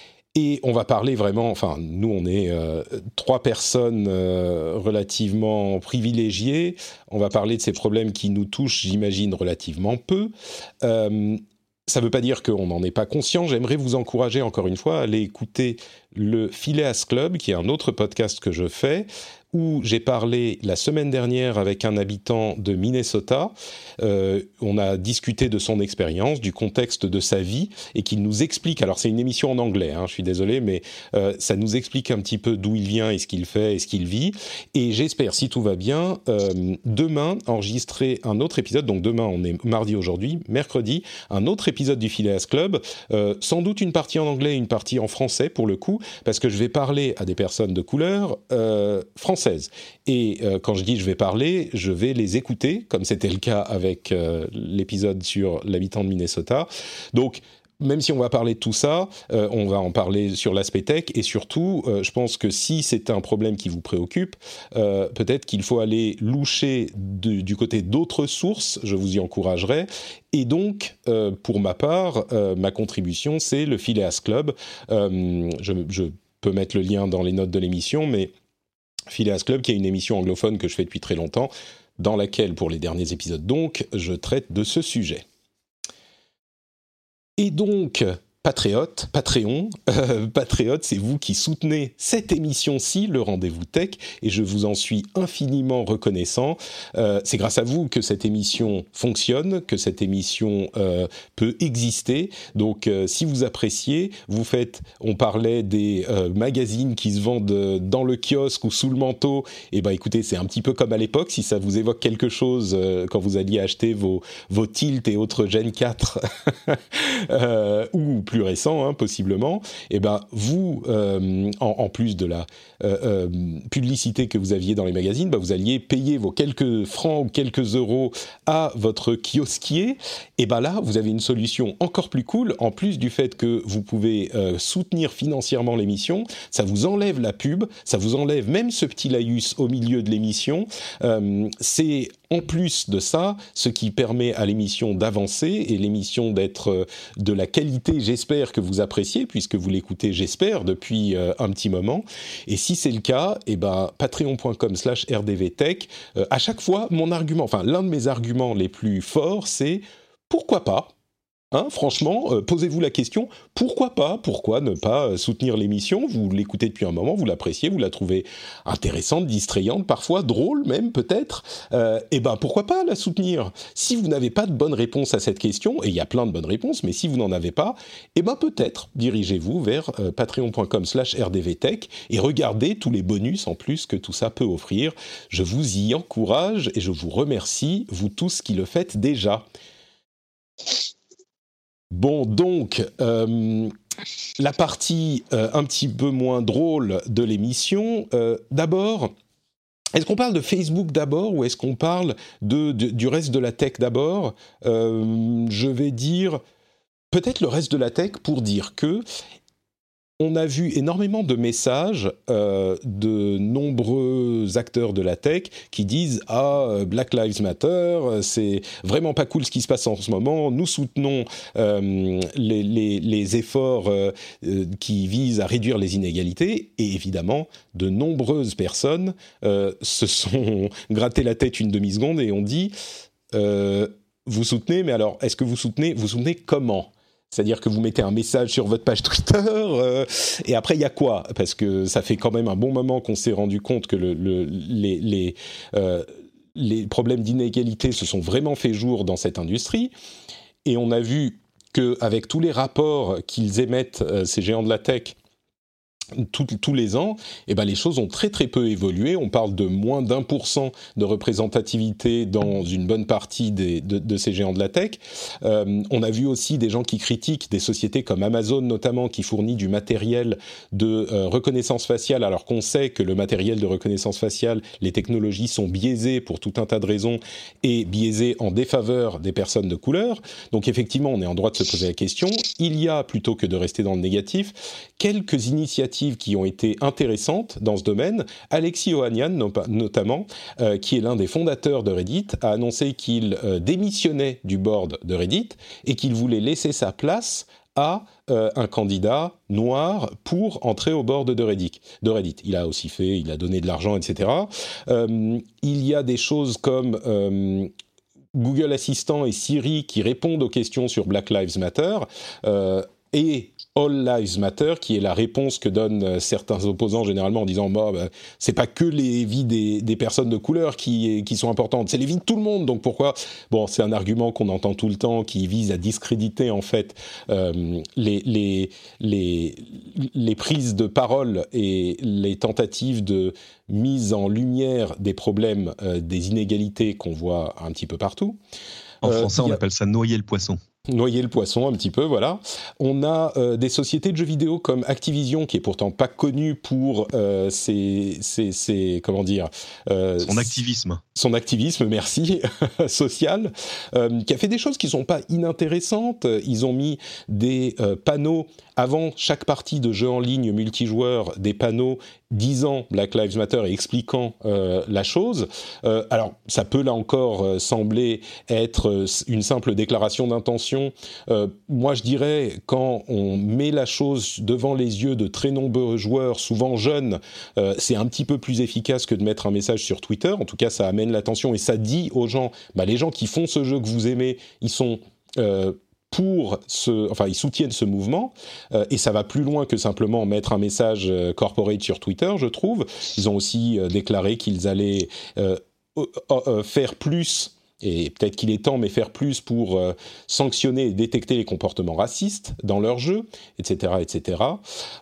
Et on va parler vraiment, enfin, nous, on est euh, trois personnes euh, relativement privilégiées. On va parler de ces problèmes qui nous touchent, j'imagine, relativement peu. Euh, ça ne veut pas dire qu'on n'en est pas conscient. J'aimerais vous encourager encore une fois à aller écouter le Phileas Club, qui est un autre podcast que je fais, où j'ai parlé la semaine dernière avec un habitant de Minnesota. Euh, on a discuté de son expérience, du contexte de sa vie, et qu'il nous explique. Alors c'est une émission en anglais, hein, je suis désolé, mais euh, ça nous explique un petit peu d'où il vient et ce qu'il fait et ce qu'il vit. Et j'espère, si tout va bien, euh, demain enregistrer un autre épisode. Donc demain, on est mardi aujourd'hui, mercredi, un autre épisode du Phileas Club. sans doute une partie en anglais, et une partie en français pour le coup, parce que je vais parler à des personnes de couleur françaises et euh, quand je dis je vais parler, je vais les écouter, comme c'était le cas avec euh, l'épisode sur l'habitant de Minnesota. Donc, même si on va parler de tout ça, euh, on va en parler sur l'aspect tech et surtout, je pense que si c'est un problème qui vous préoccupe, peut-être qu'il faut aller loucher du côté d'autres sources, je vous y encouragerai. Et donc, pour ma part, ma contribution, c'est le Phileas Club. Je, je, peux mettre le lien dans les notes de l'émission, mais Phileas Club, qui est une émission anglophone que je fais depuis très longtemps, dans laquelle, pour les derniers épisodes donc, je traite de ce sujet. Et donc, Patriote, Patreon, euh, Patriote, c'est vous qui soutenez cette émission-ci, le Rendez-vous Tech, et je vous en suis infiniment reconnaissant. Euh, c'est grâce à vous que cette émission fonctionne, que cette émission euh, peut exister. Donc, euh, si vous appréciez, vous faites. On parlait des euh, magazines qui se vendent dans le kiosque ou sous le manteau. Et eh ben, écoutez, c'est un petit peu comme à l'époque. Si ça vous évoque quelque chose quand vous alliez acheter vos vos Tilt et autres Gen 4 ou plus récent, hein, possiblement, eh ben vous, euh, en, plus de la euh, euh, publicité que vous aviez dans les magazines, bah, vous alliez payer vos quelques francs ou quelques euros à votre kiosquier. Et ben là, vous avez une solution encore plus cool. En plus du fait que vous pouvez soutenir financièrement l'émission, ça vous enlève la pub, ça vous enlève même ce petit laïus au milieu de l'émission. c'est en plus de ça, ce qui permet à l'émission d'avancer et l'émission d'être de la qualité, j'espère que vous appréciez, puisque vous l'écoutez, j'espère, depuis euh, un petit moment. Et si c'est le cas, eh ben, patreon.com slash rdvtech, euh, à chaque fois, mon argument, enfin, l'un de mes arguments les plus forts, c'est pourquoi pas Hein, franchement, euh, posez-vous la question, pourquoi pas Pourquoi ne pas euh, soutenir l'émission? Vous l'écoutez depuis un moment, vous l'appréciez, vous la trouvez intéressante, distrayante, parfois drôle même peut-être. Euh, eh ben pourquoi pas la soutenir? Si vous n'avez pas de bonne réponse à cette question, et il y a plein de bonnes réponses, mais si vous n'en avez pas, eh ben peut-être dirigez-vous vers patreon.com/rdvtech et regardez tous les bonus en plus que tout ça peut offrir. Je vous y encourage et je vous remercie, vous tous qui le faites déjà. Bon, donc, euh, la partie euh, un petit peu moins drôle de l'émission, euh, d'abord, est-ce qu'on parle de Facebook d'abord ou est-ce qu'on parle du reste de la tech d'abord? Je vais dire peut-être le reste de la tech pour dire que on a vu énormément de messages euh, de nombreux acteurs de la tech qui disent ah euh, Black Lives Matter c'est vraiment pas cool ce qui se passe en ce moment. Nous soutenons euh, les, efforts qui visent à réduire les inégalités et évidemment de nombreuses personnes se sont gratté la tête une demi seconde et ont dit vous soutenez mais alors est-ce que vous soutenez vous soutenez comment? C'est-à-dire que vous mettez un message sur votre page Twitter euh, et après il y a quoi? Parce que ça fait quand même un bon moment qu'on s'est rendu compte que le, les, les, euh, les problèmes d'inégalité se sont vraiment fait jour dans cette industrie. Et on a vu qu'avec tous les rapports qu'ils émettent, euh, ces géants de la tech, tous les ans, eh ben les choses ont très très peu évolué. On parle de moins d'un pour cent de représentativité dans une bonne partie de, ces géants de la tech. Euh, on a vu aussi des gens qui critiquent des sociétés comme Amazon notamment qui fournit du matériel de euh, reconnaissance faciale alors qu'on sait que le matériel de reconnaissance faciale, les technologies sont biaisées pour tout un tas de raisons et biaisées en défaveur des personnes de couleur. Donc effectivement, on est en droit de se poser la question. Il y a, plutôt que de rester dans le négatif, quelques initiatives qui ont été intéressantes dans ce domaine. Alexis Ohanian, notamment, euh, qui est l'un des fondateurs de Reddit, a annoncé qu'il euh, démissionnait du board de Reddit et qu'il voulait laisser sa place à euh, un candidat noir pour entrer au board de Reddit. de Reddit. Il a aussi fait, il a donné de l'argent, etc. il y a des choses comme Google Assistant et Siri qui répondent aux questions sur Black Lives Matter. et All Lives Matter, qui est la réponse que donnent euh, certains opposants généralement en disant bah, bah, c'est pas que les vies des, personnes de couleur qui, qui sont importantes, c'est les vies de tout le monde. Donc pourquoi? Bon, c'est un argument qu'on entend tout le temps qui vise à discréditer en fait euh, les, les, les, les prises de parole et les tentatives de mise en lumière des problèmes, euh, des inégalités qu'on voit un petit peu partout. En français, on appelle ça noyer le poisson noyer le poisson un petit peu, voilà. On a euh, des sociétés de jeux vidéo comme Activision, qui est pourtant pas connue pour euh, ses, ses, comment dire, euh, son activisme. Son activisme, merci, social, qui a fait des choses qui sont pas inintéressantes. Ils ont mis des panneaux avant chaque partie de jeu en ligne multijoueur, des panneaux disant Black Lives Matter et expliquant euh, la chose. Euh, alors, ça peut là encore euh, sembler être une simple déclaration d'intention. moi, je dirais, quand on met la chose devant les yeux de très nombreux joueurs, souvent jeunes, c'est un petit peu plus efficace que de mettre un message sur Twitter. En tout cas, ça amène l'attention et ça dit aux gens, bah, les gens qui font ce jeu que vous aimez, ils sont pour ce, enfin ils soutiennent ce mouvement euh, et ça va plus loin que simplement mettre un message euh, corporate sur Twitter, je trouve. Ils ont aussi euh, déclaré qu'ils allaient faire plus et peut-être qu'il est temps, mais faire plus pour euh, sanctionner et détecter les comportements racistes dans leur jeu, etc., etc.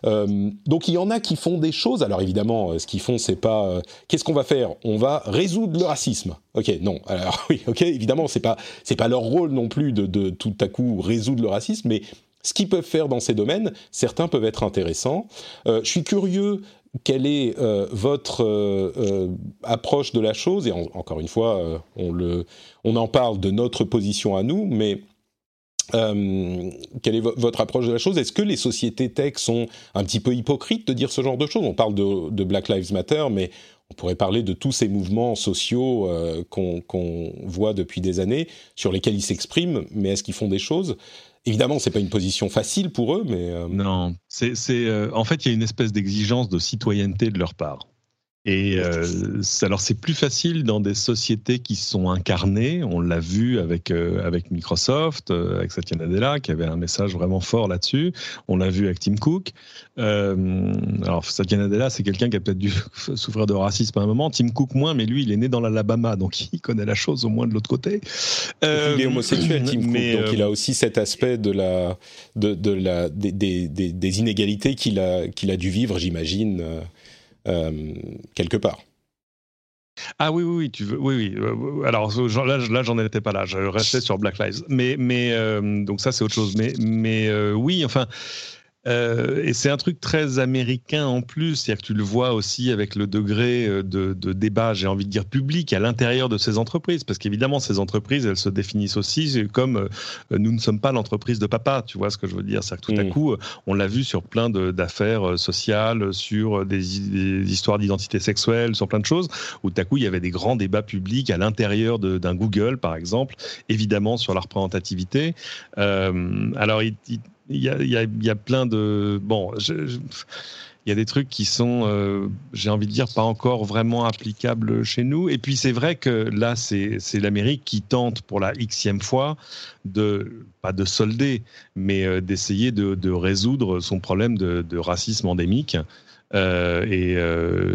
Euh, donc il y en a qui font des choses. Alors évidemment, euh, ce qu'ils font, c'est pas qu'est-ce qu'on va faire? On va résoudre le racisme. Ok, non. Alors oui, ok. Évidemment, c'est pas c'est pas leur rôle non plus de, de tout à coup résoudre le racisme, mais ce qu'ils peuvent faire dans ces domaines, certains peuvent être intéressants. je suis curieux quelle est euh, votre euh, euh, approche de la chose Et encore une fois, on, en parle de notre position à nous, mais quelle est votre approche de la chose? Est-ce que les sociétés tech sont un petit peu hypocrites de dire ce genre de choses? On parle de, Black Lives Matter, mais on pourrait parler de tous ces mouvements sociaux qu'on voit depuis des années, sur lesquels ils s'expriment, mais est-ce qu'ils font des choses? Évidemment, c'est pas une position facile pour eux, mais euh, non. Euh, en fait, il y a une espèce d'exigence de citoyenneté de leur part. Et euh, alors c'est plus facile dans des sociétés qui sont incarnées. On l'a vu avec euh, avec Microsoft, euh, avec Satya Nadella qui avait un message vraiment fort là-dessus. On l'a vu avec Tim Cook. alors Satya Nadella, c'est quelqu'un qui a peut-être dû souffrir de racisme à un moment. Tim Cook moins, mais lui, il est né dans l'Alabama, donc il connaît la chose au moins de l'autre côté. il est homosexuel, Tim Cook, donc il a aussi cet aspect de la de, de la des, des, des inégalités qu'il a qu'il a dû vivre, j'imagine. Euh, quelque part. Ah oui, oui, oui, tu veux, oui, oui. Euh, alors là, là j'en étais pas là. Je restais sur Black Lives. Mais, mais euh, donc ça, c'est autre chose. Mais, mais oui, enfin, euh, et c'est un truc très américain en plus, c'est-à-dire que tu le vois aussi avec le degré euh, de, de débat, j'ai envie de dire public, à l'intérieur de ces entreprises, parce qu'évidemment ces entreprises, elles se définissent aussi comme euh, nous ne sommes pas l'entreprise de papa, tu vois ce que je veux dire, c'est-à-dire que tout à mm. coup, on l'a vu sur plein d'affaires sociales, sur des, des histoires d'identité sexuelle, sur plein de choses, où tout à coup il y avait des grands débats publics à l'intérieur d'un Google, par exemple, évidemment sur la représentativité. Euh, alors il, il il y a, plein de. Bon, il y a des trucs qui sont, euh, j'ai envie de dire, pas encore vraiment applicables chez nous. Et puis c'est vrai que là, c'est l'Amérique qui tente pour la xème fois de, pas de solder, mais euh, d'essayer de, résoudre son problème de, racisme endémique. Euh, et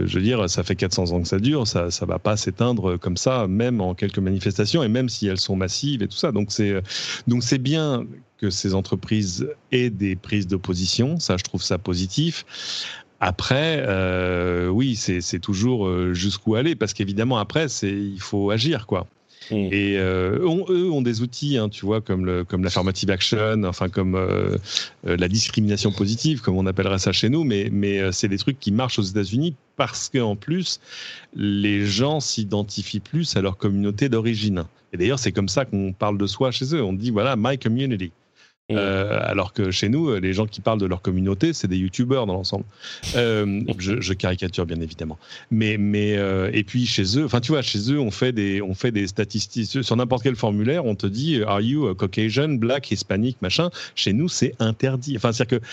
je veux dire, ça fait 400 ans que ça dure, ça ça va pas s'éteindre comme ça, même en quelques manifestations, et même si elles sont massives et tout ça. Donc c'est bien que ces entreprises aient des prises d'opposition. Ça, je trouve ça positif. Après, euh, oui, c'est toujours euh, jusqu'où aller, parce qu'évidemment, après, il faut agir, quoi. Mm. Et euh, eux ont des outils, hein, tu vois, comme, le, comme l'affirmative action, enfin comme la discrimination positive, comme on appellerait ça chez nous, mais, mais c'est des trucs qui marchent aux États-Unis parce qu'en plus, les gens s'identifient plus à leur communauté d'origine. Et d'ailleurs, c'est comme ça qu'on parle de soi chez eux. On dit, voilà, my community. Mmh. Euh, alors que chez nous, les gens qui parlent de leur communauté, c'est des youtubeurs dans l'ensemble. Euh, je, caricature bien évidemment, mais mais euh, et puis chez eux, enfin tu vois, chez eux, on fait des on fait des statistiques sur n'importe quel formulaire, on te dit Are you Caucasian, Black, Hispanic, machin. Chez nous, c'est interdit. Enfin, c'est-à-dire que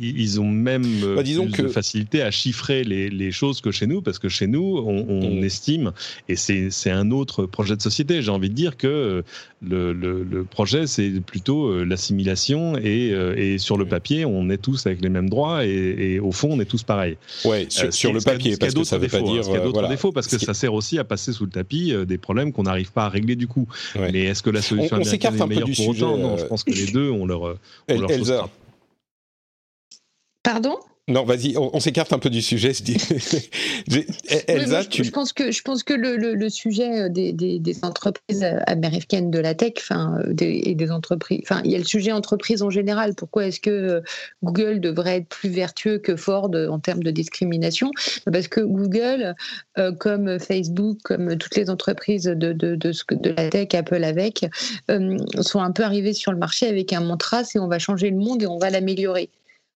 ils ont même bah, plus de facilité à chiffrer les, les, choses que chez nous, parce que chez nous, on, mmh. estime, et c'est un autre projet de société. J'ai envie de dire que le, le, le projet, c'est plutôt l'assimilation euh, et, sur le papier, on est tous avec les mêmes droits et, au fond, on est tous pareils. Ouais, sur, euh, le papier, parce que ça veut pas dire. Il y a d'autres défauts parce que ça sert aussi à passer sous le tapis euh, des problèmes qu'on n'arrive pas à régler du coup. Mais est-ce que la solution on, on est meilleure pour autant? Non, je pense que les deux ont leur. Ont leur Pardon? Non, vas-y, on, s'écarte un peu du sujet. Elsa, je, pense que je pense que le, sujet euh, des, entreprises euh, américaines de la tech, enfin, euh, et des entreprises, enfin, il y a le sujet entreprise en général. Pourquoi est-ce que Google devrait être plus vertueux que Ford en termes de discrimination? Parce que Google, comme Facebook, comme toutes les entreprises de, de, de, la tech, Apple avec, sont un peu arrivés sur le marché avec un mantra, c'est on va changer le monde et on va l'améliorer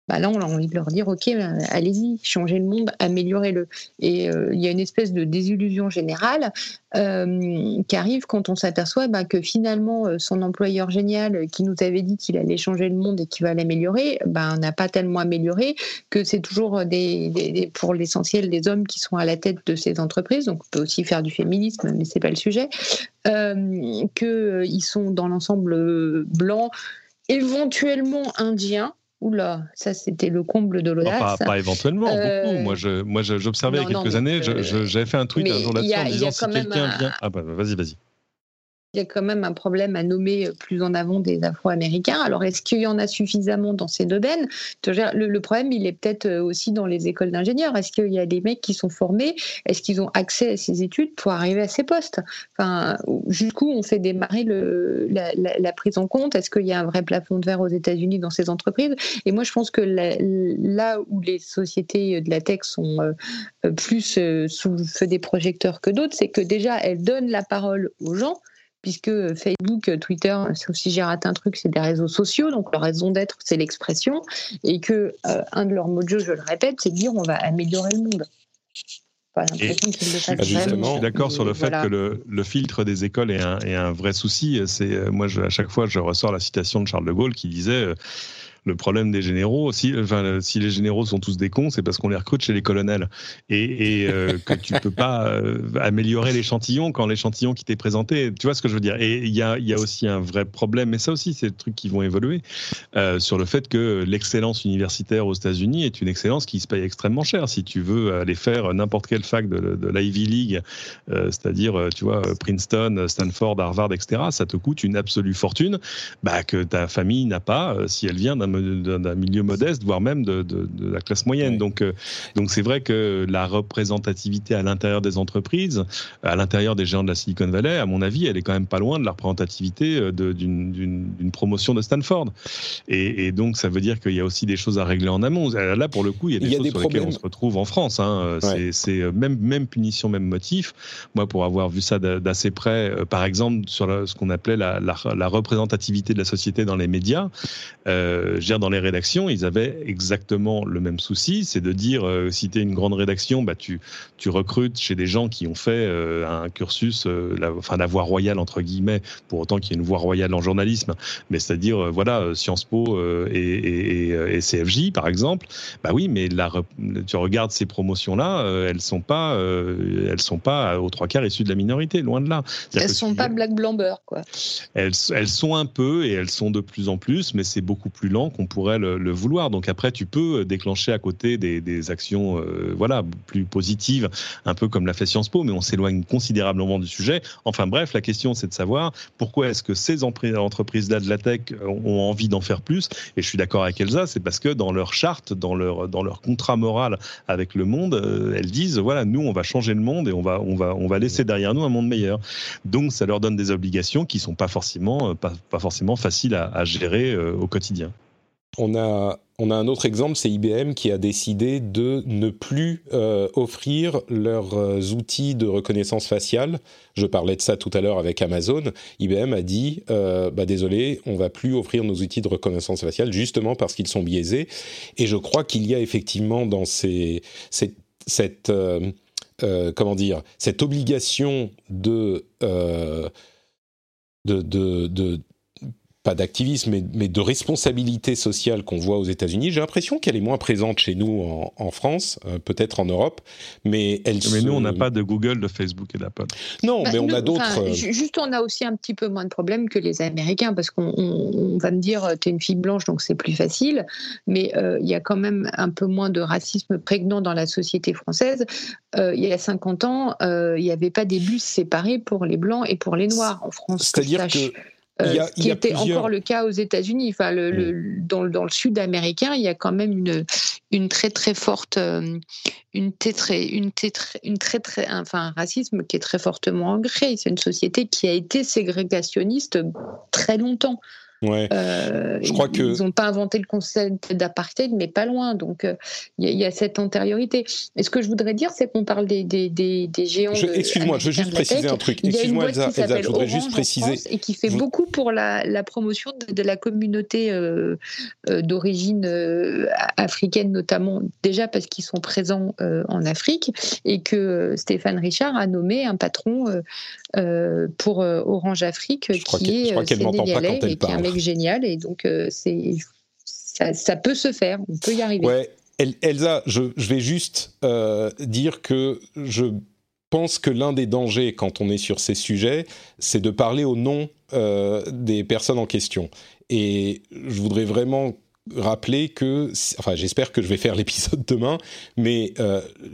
bah là, on a envie de leur dire, OK, euh, allez-y, changez le monde, améliorez-le. Et euh, il y a une espèce de désillusion générale euh, qui arrive quand on s'aperçoit bah, que finalement, son employeur génial qui nous avait dit qu'il allait changer le monde et qu'il va l'améliorer, bah, n'a pas tellement amélioré, que c'est toujours des, pour l'essentiel des hommes qui sont à la tête de ces entreprises. Donc, on peut aussi faire du féminisme, mais c'est pas le sujet. qu'ils sont dans l'ensemble blancs éventuellement indien. Oula, ça c'était le comble de l'audace. pas, éventuellement, beaucoup. Moi, je, moi, j'observais il y a quelques années. J'avais fait un tweet un jour là-dessus en disant si quelqu'un vient. Ah bah vas-y, vas-y il y a quand même un problème à nommer plus en avant des Afro-Américains. Alors, est-ce qu'il y en a suffisamment dans ces domaines? Le, problème, il est peut-être euh, aussi dans les écoles d'ingénieurs. Est-ce qu'il y a des mecs qui sont formés? Est-ce qu'ils ont accès à ces études pour arriver à ces postes? Enfin, jusqu'où on fait démarrer la, prise en compte? Est-ce qu'il y a un vrai plafond de verre aux États-Unis dans ces entreprises? Et moi, je pense que là où les sociétés de la tech sont euh, plus euh, sous le feu des projecteurs que d'autres, c'est que déjà, elles donnent la parole aux gens puisque Facebook, Twitter, sauf si j'ai raté un truc, c'est des réseaux sociaux, donc leur raison d'être, c'est l'expression, et que euh, un de leurs mots de jeu, je le répète, c'est de dire on va améliorer le monde. je suis d'accord sur le fait que le, filtre des écoles est un, est un vrai souci. C'est euh, moi, je, à chaque fois, je ressors la citation de Charles de Gaulle qui disait euh, le problème des généraux, si, enfin, si les généraux sont tous des cons, c'est parce qu'on les recrute chez les colonels et, et euh, que tu peux pas euh, améliorer l'échantillon quand l'échantillon qui t'est présenté, tu vois ce que je veux dire. Et il y a, y a, aussi un vrai problème, mais ça aussi, c'est des trucs qui vont évoluer euh, sur le fait que l'excellence universitaire aux États-Unis est une excellence qui se paye extrêmement cher. Si tu veux aller faire n'importe quelle fac de, de l'Ivy League, c'est-à-dire, tu vois, Princeton, Stanford, Harvard, etc., ça te coûte une absolue fortune, bah, que ta famille n'a pas si elle vient d'un d'un milieu modeste, voire même de, la classe moyenne. Donc, euh, donc c'est vrai que la représentativité à l'intérieur des entreprises, à l'intérieur des géants de la Silicon Valley, à mon avis, elle est quand même pas loin de la représentativité euh, d'une promotion de Stanford. Et, donc, ça veut dire qu'il y a aussi des choses à régler en amont. Là, pour le coup, il y a des choses sur lesquelles on se retrouve en France. Hein. C'est même, même punition, même motif. Moi, pour avoir vu ça d'assez près, euh, par exemple, sur ce qu'on appelait la, la, représentativité de la société dans les médias, euh, dans les rédactions, ils avaient exactement le même souci, c'est de dire, euh, si tu es une grande rédaction, bah, tu, tu recrutes chez des gens qui ont fait euh, un cursus, euh, la, enfin la voie royale, entre guillemets, pour autant qu'il y ait une voie royale en journalisme, mais c'est-à-dire, voilà, Sciences Po et, et, CFJ, par exemple, bah oui, mais la, tu regardes ces promotions-là, elles sont pas, elles sont pas aux trois quarts issues de la minorité, loin de là. Elles sont pas black blamber, quoi. Elles, elles sont un peu et elles sont de plus en plus, mais c'est beaucoup plus lent qu'on pourrait le, vouloir. Donc après, tu peux déclencher à côté des, actions euh, voilà, plus positives, un peu comme l'a fait Sciences Po, mais on s'éloigne considérablement du sujet. Enfin bref, la question c'est de savoir pourquoi est-ce que ces entreprises-là de la tech ont envie d'en faire plus. Et je suis d'accord avec Elsa, c'est parce que dans leur charte, dans leur, dans leur contrat moral avec le monde, euh, elles disent, voilà, nous, on va changer le monde et on va, on va, on va laisser derrière nous un monde meilleur. Donc ça leur donne des obligations qui sont pas forcément, pas, forcément faciles à, gérer euh, au quotidien on a, on a un autre exemple, c'est IBM qui a décidé de ne plus euh, offrir leurs euh, outils de reconnaissance faciale. Je parlais de ça tout à l'heure avec Amazon. IBM a dit, euh, bah désolé, on va plus offrir nos outils de reconnaissance faciale justement parce qu'ils sont biaisés. Et je crois qu'il y a effectivement dans ces, cette, comment dire, cette obligation de, de, de pas d'activisme, mais, de responsabilité sociale qu'on voit aux États-Unis. J'ai l'impression qu'elle est moins présente chez nous en, France, euh, peut-être en Europe, mais elle. Mais nous, on n'a pas de Google, de Facebook et d'Apple. Non, bah, mais on a d'autres. Euh, juste, on a aussi un petit peu moins de problèmes que les Américains, parce qu'on va me dire, euh, tu es une fille blanche, donc c'est plus facile, mais il y a quand même un peu moins de racisme prégnant dans la société française. il y a 50 ans, il n'y avait pas des bus séparés pour les blancs et pour les noirs en France. C'est-à-dire que euh, ce qui était encore le cas aux États-Unis. Enfin, le, mm. dans, dans, le sud américain, il y a quand même une, une très très forte, euh, une, très, une, une très très, enfin, un racisme qui est très fortement ancré. C'est une société qui a été ségrégationniste très longtemps. Ouais. Euh, je crois que ils n'ont pas inventé le concept d'apartheid, mais pas loin. Donc euh, il y, a cette antériorité. Et ce que je voudrais dire, c'est qu'on parle des, des, des, des géants. Excuse-moi, je veux juste préciser un truc. Excuse-moi, Elsa, Elsa, je voudrais juste préciser. Et qui fait beaucoup pour la, la promotion de, la communauté euh, d'origine africaine, notamment déjà parce qu'ils sont présents en Afrique et que Stéphane Richard a nommé un patron pour Orange Afrique qui est sénégalais et qui génial et donc euh, c'est ça, peut se faire, on peut y arriver. Ouais, Elsa, je, vais juste euh, dire que je pense que l'un des dangers quand on est sur ces sujets, c'est de parler au nom euh, des personnes en question. Et je voudrais vraiment rappeler que, enfin, j'espère que je vais faire l'épisode demain, mais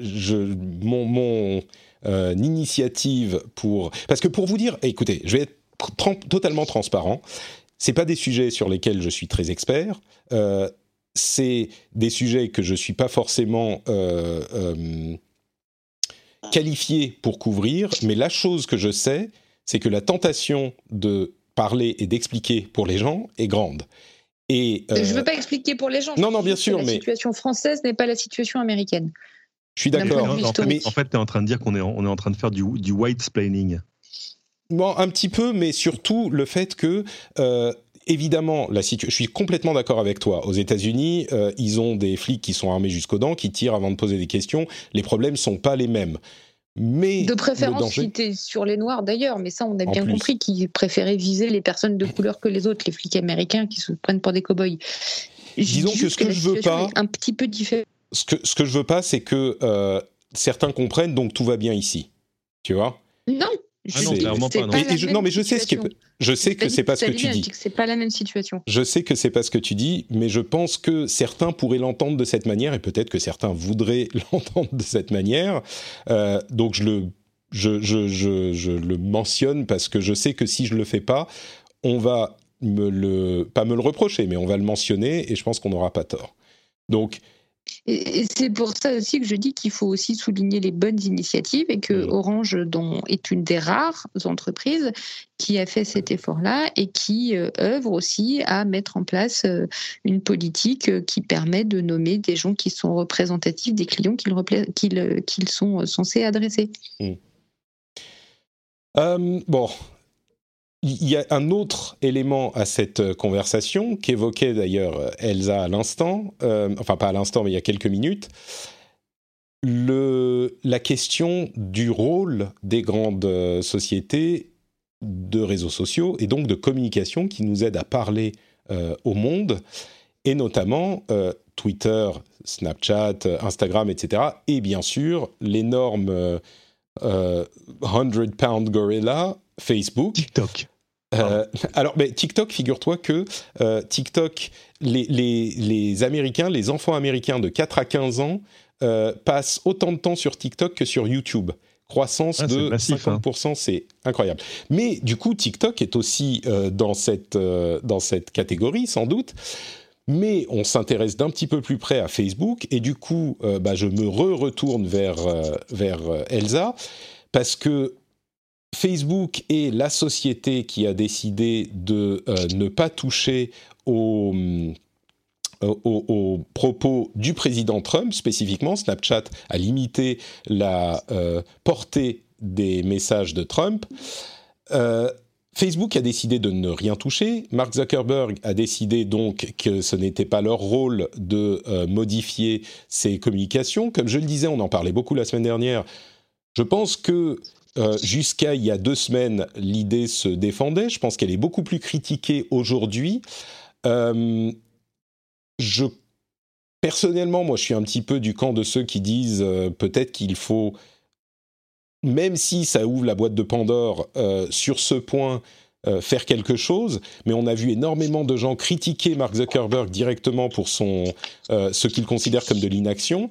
je, mon, mon initiative pour, parce que pour vous dire, écoutez, je vais être totalement transparent. C'est pas des sujets sur lesquels je suis très expert. Euh, c'est des sujets que je suis pas forcément euh, euh, qualifié pour couvrir. Mais la chose que je sais, c'est que la tentation de parler et d'expliquer pour les gens est grande. Et euh, je veux pas expliquer pour les gens. Non, non, bien sûr, la mais la situation française n'est pas la situation américaine. Je suis d'accord. En, fait, en fait tu es en train de dire qu'on est, on est en train de faire du, du white splaining. Bon, un petit peu, mais surtout le fait que euh, évidemment, la je suis complètement d'accord avec toi. Aux États-Unis, euh, ils ont des flics qui sont armés jusqu'aux dents, qui tirent avant de poser des questions. Les problèmes sont pas les mêmes. Mais de préférence, si tu sur les Noirs d'ailleurs, mais ça, on a bien compris qu'ils préféraient viser les personnes de couleur que les autres, les flics américains qui se prennent pour des cow-boys. Disons que ce que, je veux pas. Un petit peu différent. Ce que, ce que je veux pas, c'est que euh, certains comprennent, donc tout va bien ici. Tu vois? Non, ah non, clairement pas. Non. non, mais je sais ce que je sais que c'est pas ce que tu dis. C'est pas la même situation. Je sais que c'est pas ce que tu dis, mais je pense que certains pourraient l'entendre de cette manière et peut-être que certains voudraient l'entendre de cette manière. Euh, donc je le je, je, je, je, le mentionne parce que je sais que si je le fais pas, on va me le pas me le reprocher, mais on va le mentionner et je pense qu'on n'aura pas tort. Donc et, c'est pour ça aussi que je dis qu'il faut aussi souligner les bonnes initiatives et que Orange dont, est une des rares entreprises qui a fait cet effort-là et qui euh, œuvre aussi à mettre en place euh, une politique euh, qui permet de nommer des gens qui sont représentatifs des clients qu'ils sont censés adresser. Mmh. bon, il y a un autre élément à cette euh, conversation qu'évoquait d'ailleurs euh, Elsa à l'instant, euh, enfin pas à l'instant mais il y a quelques minutes, la question du rôle des grandes sociétés de réseaux sociaux et donc de communication qui nous aident à parler au monde, et notamment Twitter, Snapchat, Instagram, etc. Et bien sûr l'énorme 100 pound gorilla Facebook. TikTok. Euh, alors, mais TikTok, figure-toi que euh, TikTok, les, les, Américains, les enfants américains de 4 à 15 ans euh, passent autant de temps sur TikTok que sur YouTube. Croissance ah, de 50%, hein. c'est incroyable. Mais du coup, TikTok est aussi dans, cette, dans cette catégorie, sans doute. Mais on s'intéresse d'un petit peu plus près à Facebook, et du coup, bah, je me re-retourne vers, vers Elsa, parce que Facebook est la société qui a décidé de euh, ne pas toucher euh, aux, propos du président Trump spécifiquement. Snapchat a limité la euh, portée des messages de Trump. Facebook a décidé de ne rien toucher. Mark Zuckerberg a décidé donc que ce n'était pas leur rôle de modifier ses communications. Comme je le disais, on en parlait beaucoup la semaine dernière. Je pense que euh, jusqu'à il y a deux semaines, l'idée se défendait. Je pense qu'elle est beaucoup plus critiquée aujourd'hui. Euh, je, personnellement, moi, je suis un petit peu du camp de ceux qui disent euh, peut-être qu'il faut, même si ça ouvre la boîte de Pandore sur ce point, faire quelque chose, mais on a vu énormément de gens critiquer Mark Zuckerberg directement pour son, ce qu'il considère comme de l'inaction.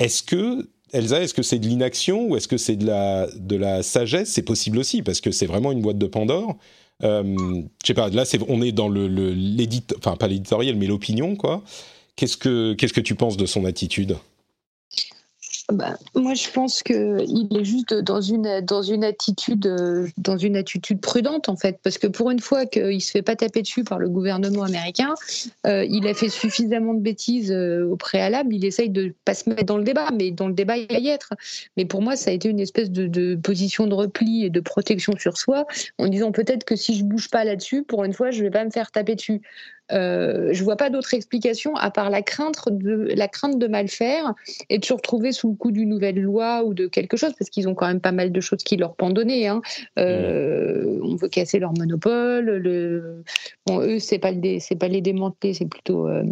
Est-ce que Elsa, est-ce que c'est de l'inaction ou est-ce que c'est de la, de la sagesse? C'est possible aussi, parce que c'est vraiment une boîte de Pandore. Euh, je sais pas, là, on est dans le, l'édit, enfin pas l'éditorial, mais l'opinion, quoi. Qu'est-ce que, qu'est-ce que tu penses de son attitude? Bah, moi, je pense qu'il est juste dans une, dans une attitude, dans une attitude prudente en fait, parce que pour une fois qu'il se fait pas taper dessus par le gouvernement américain, euh, il a fait suffisamment de bêtises euh, au préalable. Il essaye de pas se mettre dans le débat, mais dans le débat il va y être. Mais pour moi, ça a été une espèce de, de position de repli et de protection sur soi, en disant peut-être que si je bouge pas là-dessus, pour une fois, je vais pas me faire taper dessus. Euh, je vois pas d'autre explication à part la crainte de la crainte de mal faire et de se retrouver sous le coup d'une nouvelle loi ou de quelque chose parce qu'ils ont quand même pas mal de choses qui leur pendonner. Hein. Euh, on veut casser leur monopole. Eux, c'est pas pas les démanteler, c'est plutôt euh,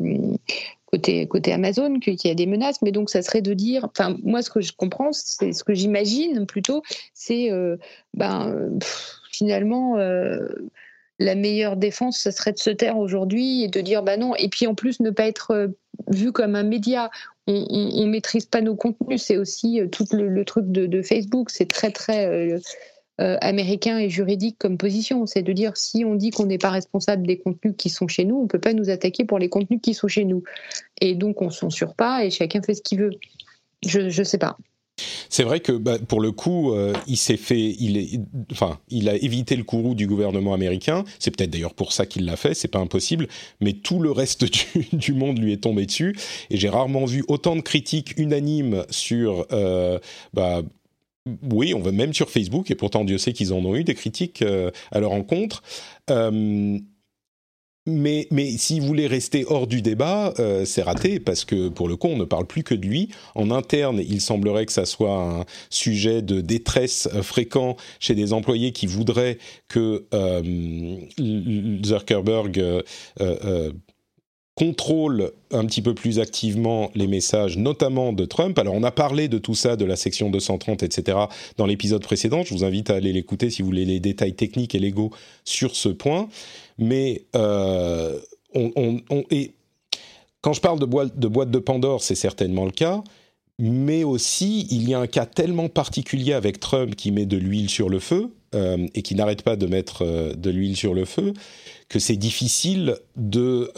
côté, Amazon qu'il y a des menaces, mais donc ça serait de dire, enfin moi ce que je comprends, c'est ce que j'imagine plutôt, c'est ben, finalement la meilleure défense, ça serait de se taire aujourd'hui et de dire bah non. Et puis en plus, ne pas être euh, vu comme un média. On, on, maîtrise pas nos contenus. C'est aussi euh, tout le, truc de, Facebook. C'est très très euh, américain et juridique comme position. C'est de dire si on dit qu'on n'est pas responsable des contenus qui sont chez nous, on peut pas nous attaquer pour les contenus qui sont chez nous. Et donc on censure pas et chacun fait ce qu'il veut. Je je sais pas. C'est vrai que bah, pour le coup, euh, il s'est fait, enfin, il a évité le courroux du gouvernement américain. C'est peut-être d'ailleurs pour ça qu'il l'a fait. C'est pas impossible, mais tout le reste du, monde lui est tombé dessus. Et j'ai rarement vu autant de critiques unanimes sur, euh, bah, oui, on va même sur Facebook. Et pourtant, Dieu sait qu'ils en ont eu des critiques euh, à leur encontre. Mais, mais s'il voulait rester hors du débat, euh, c'est raté parce que pour le coup, on ne parle plus que de lui. En interne, il semblerait que ça soit un sujet de détresse euh, fréquent chez des employés qui voudraient que euh, Zuckerberg contrôle un petit peu plus activement les messages, notamment de Trump. Alors on a parlé de tout ça, de la section 230, etc., dans l'épisode précédent. Je vous invite à aller l'écouter si vous voulez les détails techniques et légaux sur ce point. Mais euh, on, et quand je parle de boîte de, boîte de Pandore, c'est certainement le cas. Mais aussi, il y a un cas tellement particulier avec Trump qui met de l'huile sur le feu euh, et qui n'arrête pas de mettre euh, de l'huile sur le feu, que c'est difficile de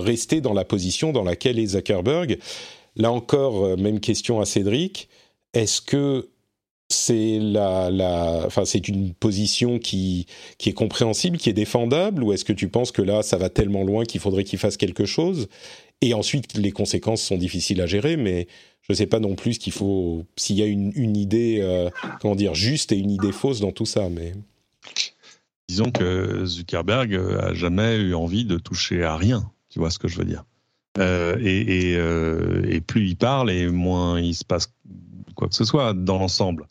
rester dans la position dans laquelle est Zuckerberg. Là encore, même question à Cédric. Est-ce que c'est la, enfin, c'est une position qui, qui est compréhensible, qui est défendable, ou est-ce que tu penses que là, ça va tellement loin qu'il faudrait qu'il fasse quelque chose? Et ensuite, les conséquences sont difficiles à gérer, mais je ne sais pas non plus qu'il faut, s'il y a une, une idée, euh, comment dire, juste et une idée fausse dans tout ça, mais. Disons que Zuckerberg a jamais eu envie de toucher à rien. Tu vois ce que je veux dire euh, et, euh, et, plus il parle, et moins il se passe quoi que ce soit dans l'ensemble.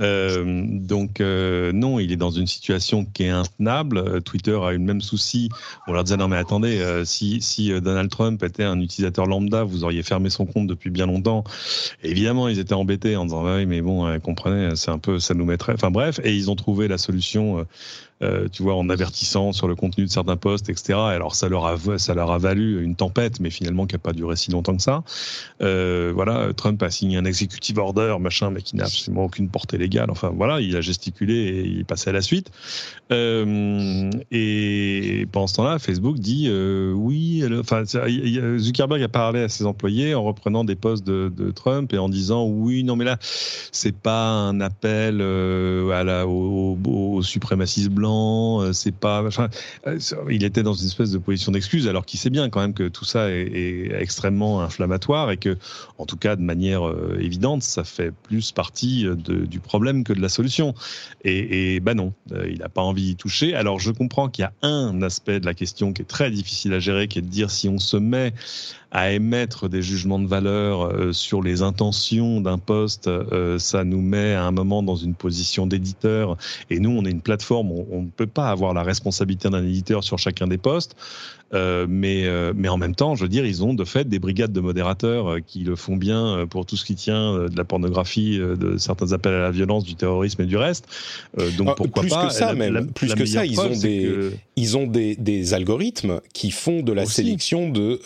Euh, donc euh, non, il est dans une situation qui est intenable. Euh, Twitter a eu le même souci. On leur disait non mais attendez, si, si Donald Trump était un utilisateur lambda, vous auriez fermé son compte depuis bien longtemps. évidemment, ils étaient embêtés en disant oui mais bon, comprenez, c'est un peu, ça nous mettrait. Enfin bref, et ils ont trouvé la solution euh, tu vois, en avertissant sur le contenu de certains posts, etc. Alors ça leur a ça leur a valu une tempête, mais finalement qui n'a pas duré si longtemps que ça. Euh, voilà, Trump a signé un executive order, machin, mais qui n'a absolument aucune portée légale. Enfin voilà, il a gesticulé et il est passé à la suite. Euh, et pendant ce temps-là, Facebook dit oui. Enfin, Zuckerberg a parlé à ses employés en reprenant des posts de, Trump et en disant oui, non mais là, c'est pas un appel à la, au, au suprémacisme blanc euh, c'est pas. Euh, il était dans une espèce de position d'excuse, alors qu'il sait bien quand même que tout ça est, extrêmement inflammatoire et que, en tout cas, de manière euh, évidente, ça fait plus partie du problème que de la solution. Et, et bah non, il n'a pas envie d'y toucher. Alors je comprends qu'il y a un aspect de la question qui est très difficile à gérer, qui est de dire si on se met à émettre des jugements de valeur euh, sur les intentions d'un poste, euh, ça nous met à un moment dans une position d'éditeur. Et nous, on est une plateforme, on ne peut pas avoir la responsabilité d'un éditeur sur chacun des postes. Euh, mais, euh, mais en même temps, je veux dire, ils ont de fait des brigades de modérateurs euh, qui le font bien pour tout ce qui tient de la pornographie, de certains appels à la violence, du terrorisme et du reste. donc ah, pourquoi plus pas que ça, même plus que ça, ils ont des ils ont des, des, algorithmes qui font de la sélection de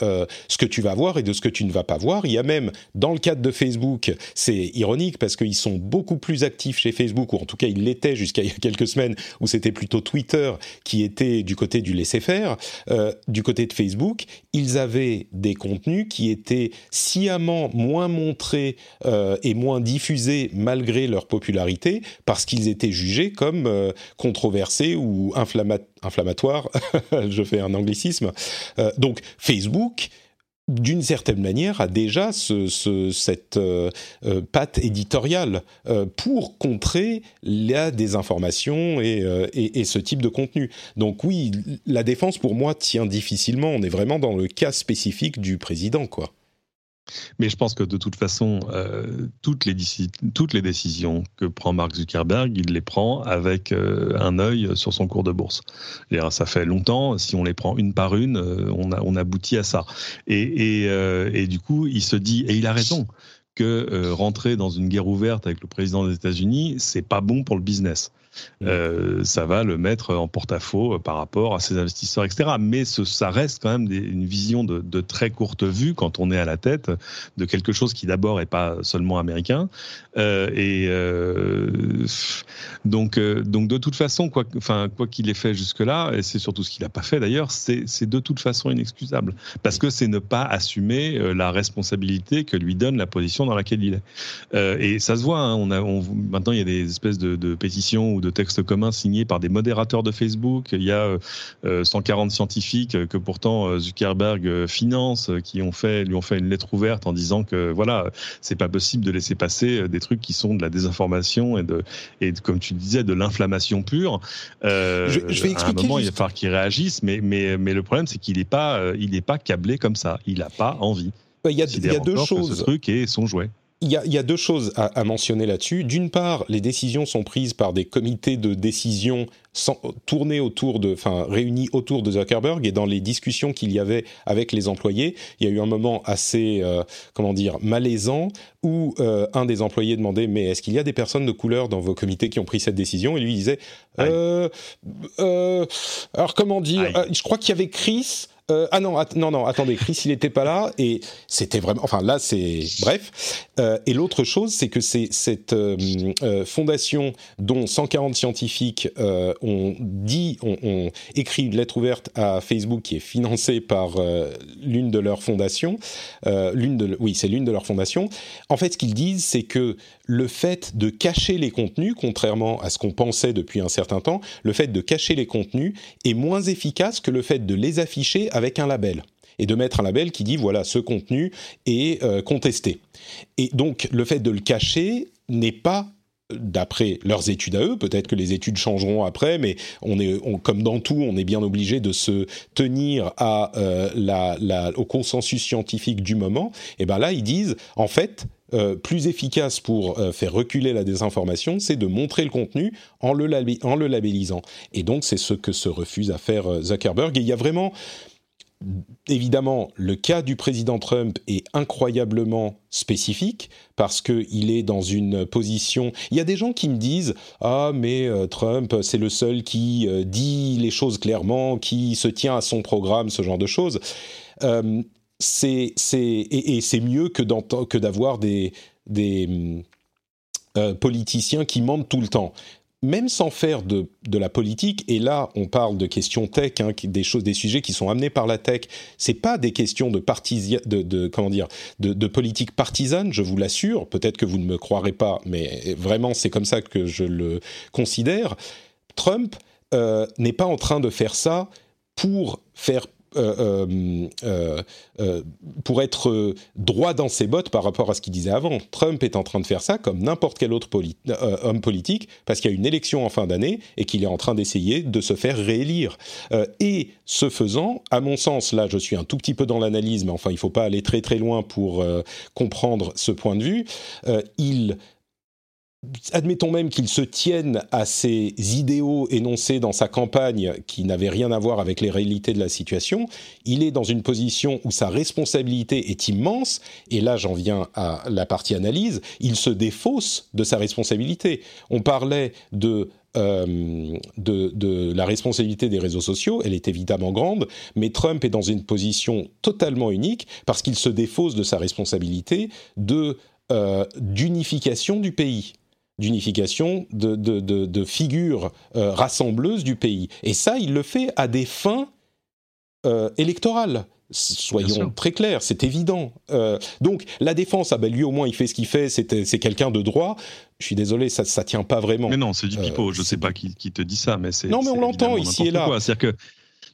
ce que tu vas voir et de ce que tu ne vas pas voir. Il y a même dans le cadre de Facebook, c'est ironique parce qu'ils sont beaucoup plus actifs chez Facebook, ou en tout cas ils l'étaient jusqu'à il y a quelques semaines, où c'était plutôt Twitter qui était du côté du laisser-faire du côté de Facebook, ils avaient des contenus qui étaient sciemment moins montrés euh, et moins diffusés malgré leur popularité parce qu'ils étaient jugés comme euh, controversés ou inflammatoires. Je fais un anglicisme. Euh, donc Facebook d'une certaine manière, a déjà ce, cette euh, euh, patte éditoriale euh, pour contrer la désinformation et, et, ce type de contenu. Donc oui, la défense pour moi tient difficilement. On est vraiment dans le cas spécifique du président, quoi. Mais je pense que de toute façon, euh, toutes, les toutes les décisions que prend Mark Zuckerberg, il les prend avec euh, un œil sur son cours de bourse. ça fait longtemps, si on les prend une par une, euh, on, aboutit à ça. Et, et, du coup, il se dit, et il a raison, que rentrer dans une guerre ouverte avec le président des États-Unis, c'est pas bon pour le business. Mm. Euh, ça va le mettre en porte-à-faux euh, par rapport à ses investisseurs, etc. Mais ça reste quand même une vision de, très courte vue quand on est à la tête de quelque chose qui d'abord est pas seulement américain. Euh, et donc, donc de toute façon, quoi, quoi qu'il ait fait jusque-là, et c'est surtout ce qu'il n'a pas fait d'ailleurs, c'est de toute façon inexcusable parce que c'est ne pas assumer la responsabilité que lui donne la position dans laquelle il est. et ça se voit. Hein, maintenant, il y a des espèces de, de pétitions ou de textes communs signés par des modérateurs de Facebook. Il y a 140 euh, scientifiques que pourtant euh, Zuckerberg euh, finance, qui ont fait, lui ont fait une lettre ouverte en disant que voilà, c'est pas possible de laisser passer des trucs qui sont de la désinformation et de, et comme tu disais, de l'inflammation pure. je, vais expliquer. À un moment, il va falloir qu'il réagisse, mais, mais, mais le problème, c'est qu'il n'est pas, il pas câblé comme ça. Il n'a pas envie. Il y a, il y a deux choses. Ce truc et son jouet il y, a, deux choses à, mentionner là-dessus. D'une part, les décisions sont prises par des comités de décision tournés autour de, enfin réunis autour de Zuckerberg et dans les discussions qu'il y avait avec les employés, il y a eu un moment assez, euh, comment dire, malaisant où euh, un des employés demandait mais est-ce qu'il y a des personnes de couleur dans vos comités qui ont pris cette décision? Et lui disait euh, alors comment dire, je crois qu'il y avait Chris. Euh, ah non, non, non, attendez, Chris, il n'était pas là et c'était vraiment. Enfin, là, c'est bref. Euh, et l'autre chose, c'est que c'est cette euh, fondation dont 140 scientifiques ont dit, ont, écrit une lettre ouverte à Facebook qui est financée par l'une de leurs fondations. de, oui, c'est l'une de leurs fondations. En fait, ce qu'ils disent, c'est que le fait de cacher les contenus, contrairement à ce qu'on pensait depuis un certain temps, le fait de cacher les contenus est moins efficace que le fait de les afficher avec un label et de mettre un label qui dit voilà ce contenu est euh, contesté. Et donc le fait de le cacher n'est pas d'après leurs études à eux, peut-être que les études changeront après, mais on est, comme dans tout, on est bien obligé de se tenir euh, au consensus scientifique du moment. Et ben là, ils disent, en fait, euh, plus efficace pour faire reculer la désinformation, c'est de montrer le contenu en le, en le labellisant. Et donc, c'est ce que se refuse à faire Zuckerberg. Et il y a vraiment Évidemment, le cas du président Trump est incroyablement spécifique parce qu'il est dans une position. Il y a des gens qui me disent ah mais euh, Trump c'est le seul qui euh, dit les choses clairement, qui se tient à son programme, ce genre de choses. Euh, et, c'est mieux que que d'avoir des politiciens qui mentent tout le temps même sans faire de, la politique, et là on parle de questions tech, hein, des choses, des sujets qui sont amenés par la tech, c'est pas des questions de, de, comment dire, de, politique partisane, je vous l'assure. Peut-être que vous ne me croirez pas, mais vraiment c'est comme ça que je le considère. Trump euh, n'est pas en train de faire ça pour faire euh, euh, euh, pour être droit dans ses bottes par rapport à ce qu'il disait avant. Trump est en train de faire ça comme n'importe quel autre homme politique parce qu'il y a une élection en fin d'année et qu'il est en train d'essayer de se faire réélire. et ce faisant, à mon sens, là je suis un tout petit peu dans l'analyse, mais enfin il ne faut pas aller très très loin pour comprendre ce point de vue, il admettons même qu'il se tienne à ses idéaux énoncés dans sa campagne qui n'avaient rien à voir avec les réalités de la situation, il est dans une position où sa responsabilité est immense, et là j'en viens à la partie analyse, il se défausse de sa responsabilité. On parlait de euh, la responsabilité des réseaux sociaux, elle est évidemment grande, mais Trump est dans une position totalement unique parce qu'il se défausse de sa responsabilité de euh, d'unification du pays d'unification de, de, figures euh, rassembleuses du pays. Et ça, il le fait à des fins euh, électorales. Soyons très clairs, c'est évident. Euh, donc la défense, ah ben lui au moins il fait ce qu'il fait, c'est quelqu'un de droit. Je suis désolé, ça ne tient pas vraiment. Mais non, c'est du pipeau. je ne sais pas qui, qui, te dit ça, mais c'est. Non, mais on l'entend ici et là. C'est-à-dire que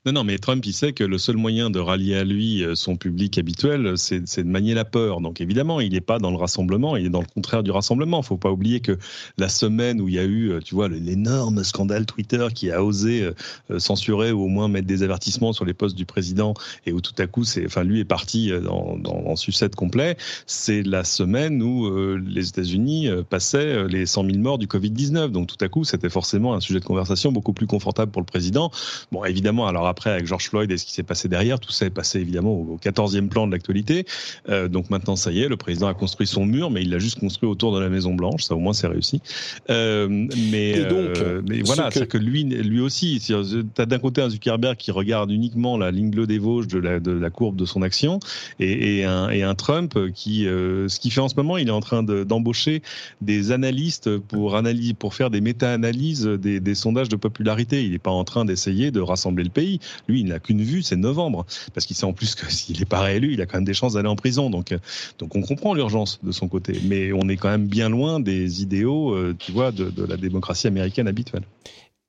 Non, non, mais Trump, il sait que le seul moyen de rallier à lui euh, son public habituel, c'est de manier la peur. Donc évidemment, il n'est pas dans le rassemblement, il est dans le contraire du rassemblement. Il ne faut pas oublier que la semaine où il y a eu, euh, tu vois, l'énorme scandale Twitter qui a osé euh, censurer ou au moins mettre des avertissements sur les postes du président et où tout à coup, enfin, lui est parti dans, en sucette complet, c'est la semaine où les États-Unis passaient les 100 000 morts du Covid-19. Donc tout à coup, c'était forcément un sujet de conversation beaucoup plus confortable pour le président. Bon, évidemment, alors après, avec George Floyd et ce qui s'est passé derrière, tout ça est passé évidemment au 14e plan de l'actualité. Euh, donc maintenant, ça y est, le président a construit son mur, mais il l'a juste construit autour de la Maison Blanche. Ça, au moins, c'est réussi. Euh, mais, donc, euh, mais voilà, c'est que... lui, lui aussi, tu as d'un côté un Zuckerberg qui regarde uniquement la ligne bleue des Vosges de la, de la courbe de son action, et, un, et un, Trump qui, ce qu'il fait en ce moment, il est en train d'embaucher des analystes pour analyser, pour faire des méta-analyses des, des sondages de popularité. Il n'est pas en train d'essayer de rassembler le pays. Lui, il n'a qu'une vue, c'est novembre. Parce qu'il sait en plus que s'il n'est pas réélu, il a quand même des chances d'aller en prison. Donc, euh, donc on comprend l'urgence de son côté. Mais on est quand même bien loin des idéaux, euh, tu vois, de, la démocratie américaine habituelle.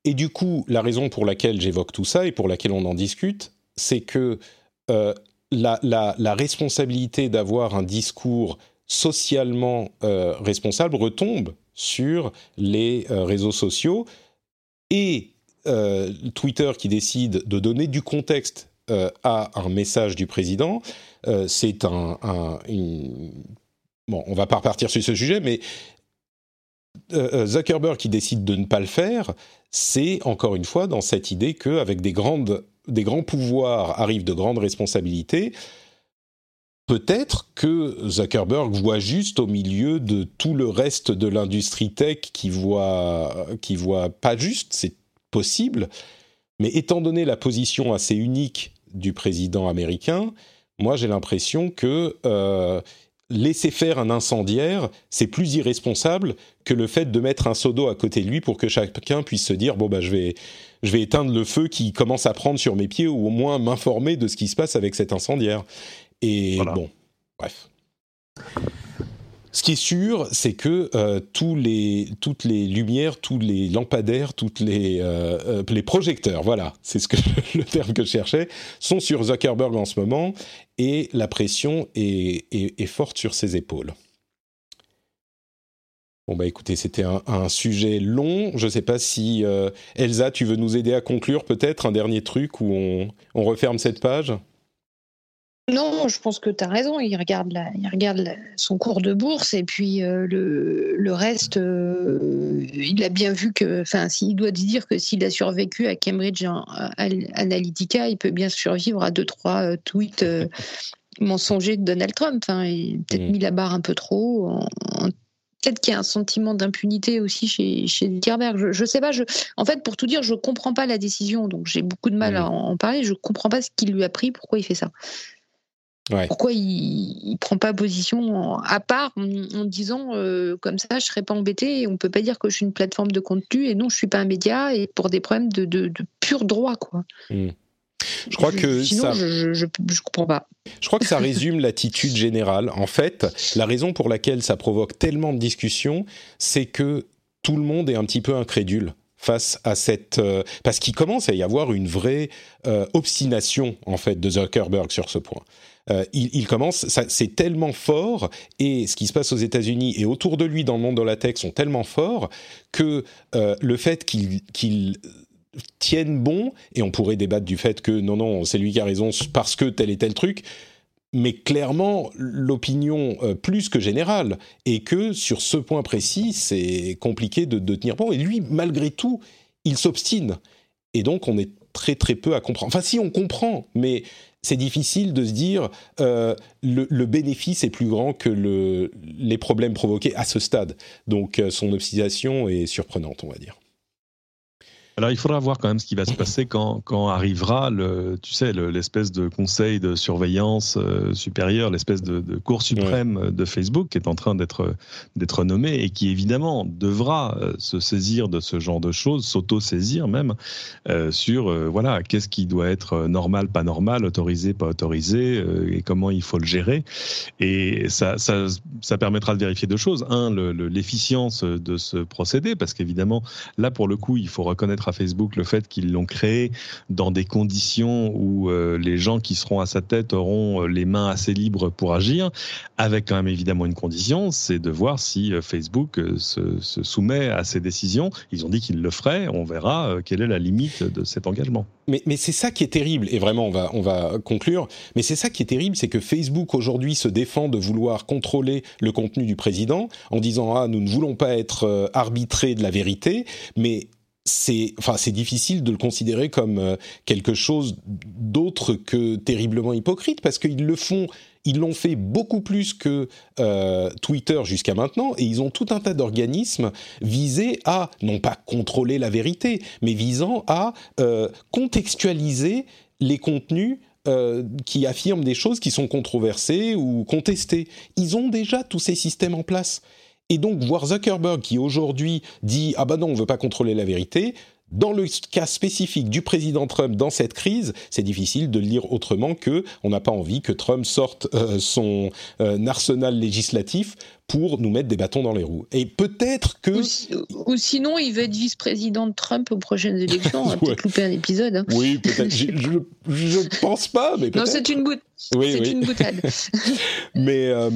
Et du coup, la raison pour laquelle j'évoque tout ça et pour laquelle on en discute, c'est que euh, la, la, responsabilité d'avoir un discours socialement responsable retombe sur les réseaux sociaux et euh, Twitter qui décide de donner du contexte euh, à un message du président, euh, c'est un, bon, on va pas repartir sur ce sujet, mais Zuckerberg qui décide de ne pas le faire, c'est encore une fois dans cette idée qu'avec des des grands pouvoirs arrivent de grandes responsabilités. Peut-être que Zuckerberg voit juste au milieu de tout le reste de l'industrie tech qui voit, qui voit pas juste. Possible. Mais étant donné la position assez unique du président américain, moi j'ai l'impression que euh, laisser faire un incendiaire, c'est plus irresponsable que le fait de mettre un seau d'eau à côté de lui pour que chacun puisse se dire bon bah je vais je vais éteindre le feu qui commence à prendre sur mes pieds ou au moins m'informer de ce qui se passe avec cet incendiaire. Et bon, bref. Ce qui est sûr, c'est que euh, tous toutes les lumières, tous les lampadaires, les, euh, euh, les projecteurs, voilà, c'est le terme que je cherchais, sont sur Zuckerberg en ce moment, et la pression est, forte sur ses épaules. Bon bah écoutez, c'était un, sujet long. Je ne sais pas si Elsa, tu veux nous aider à conclure peut-être un dernier truc où on referme cette page? Non, je pense que tu as raison. Il regarde, il regarde son cours de bourse et puis euh, le, reste, euh, il a bien vu que, enfin, s'il doit dire que s'il a survécu à Cambridge Analytica, il peut bien survivre à deux, trois euh, tweets mensongers de Donald Trump. Enfin, il a peut-être mm. mis la barre un peu trop. peut-être qu'il y a un sentiment d'impunité aussi chez, chez Zuckerberg. Je, ne sais pas. Je, en fait, pour tout dire, je comprends pas la décision, donc j'ai beaucoup de mal mm. à en, parler. Je comprends pas ce qu'il lui a pris, pourquoi il fait ça. Pourquoi il, ne prend pas position à part en, disant euh, comme ça, je serais pas embêté et on peut pas dire que je suis une plateforme de contenu et non, je suis pas un média et pour des problèmes de, de, pur droit quoi. Hmm. Je crois que sinon, je, je, je, comprends pas. Je crois que ça résume l'attitude générale. En fait, la raison pour laquelle ça provoque tellement de discussions, c'est que tout le monde est un petit peu incrédule face à cette euh, parce qu'il commence à y avoir une vraie euh, obstination en fait de Zuckerberg sur ce point. Euh, il, commence, c'est tellement fort, et ce qui se passe aux États-Unis et autour de lui dans le monde de la tech sont tellement forts que euh, le fait qu'il tienne bon, et on pourrait débattre du fait que non, non, c'est lui qui a raison parce que tel et tel truc, mais clairement, l'opinion euh, plus que générale est que sur ce point précis, c'est compliqué de, de, tenir bon. Et lui, malgré tout, il s'obstine. Et donc, on est très très peu à comprendre. Enfin, si on comprend, mais c'est difficile de se dire euh, le, bénéfice est plus grand que le, les problèmes provoqués à ce stade. Donc euh, son obstination est surprenante, on va dire. Alors, il faudra voir quand même ce qui va se passer quand, quand arrivera, le, tu sais, l'espèce de conseil de surveillance euh, supérieure, l'espèce de, de, cour suprême de Facebook qui est en train d'être d'être nommé et qui évidemment devra euh, se saisir de ce genre de choses, s'auto-saisir même euh, sur voilà qu'est-ce qui doit être normal, pas normal, autorisé, pas autorisé et comment il faut le gérer. Et ça, ça, ça permettra de vérifier deux choses. Un, l'efficience de ce procédé, parce qu'évidemment là pour le coup, il faut reconnaître Facebook le fait qu'ils l'ont créé dans des conditions où euh, les gens qui seront à sa tête auront les mains assez libres pour agir, avec quand même évidemment une condition, c'est de voir si Facebook se, soumet à ces décisions. Ils ont dit qu'ils le feraient, on verra quelle est la limite de cet engagement. Mais, c'est ça qui est terrible, et vraiment on va, on va conclure, mais c'est ça qui est terrible, c'est que Facebook aujourd'hui se défend de vouloir contrôler le contenu du président en disant ah nous ne voulons pas être euh, arbitrés de la vérité, mais c'est enfin c'est difficile de le considérer comme euh, quelque chose d'autre que terriblement hypocrite parce qu'ils le font ils l'ont fait beaucoup plus que euh, Twitter jusqu'à maintenant, et ils ont tout un tas d'organismes visés à, non pas contrôler la vérité, mais visant à contextualiser les contenus euh, qui affirment des choses qui sont controversées ou contestées. Ils ont déjà tous ces systèmes en place. Et donc voir Zuckerberg qui aujourd'hui dit ah ben non on veut pas contrôler la vérité, dans le cas spécifique du président Trump dans cette crise, c'est difficile de le lire autrement que on n'a pas envie que Trump sorte euh, son euh, arsenal législatif pour nous mettre des bâtons dans les roues. Et peut-être que... Ou, sinon, il veut être vice-président de Trump aux prochaines élections. On va peut-être louper un épisode. Hein. Oui, peut-être. je ne pense pas, mais Non, c'est une, bout... oui, c'est une boutade. mais, euh,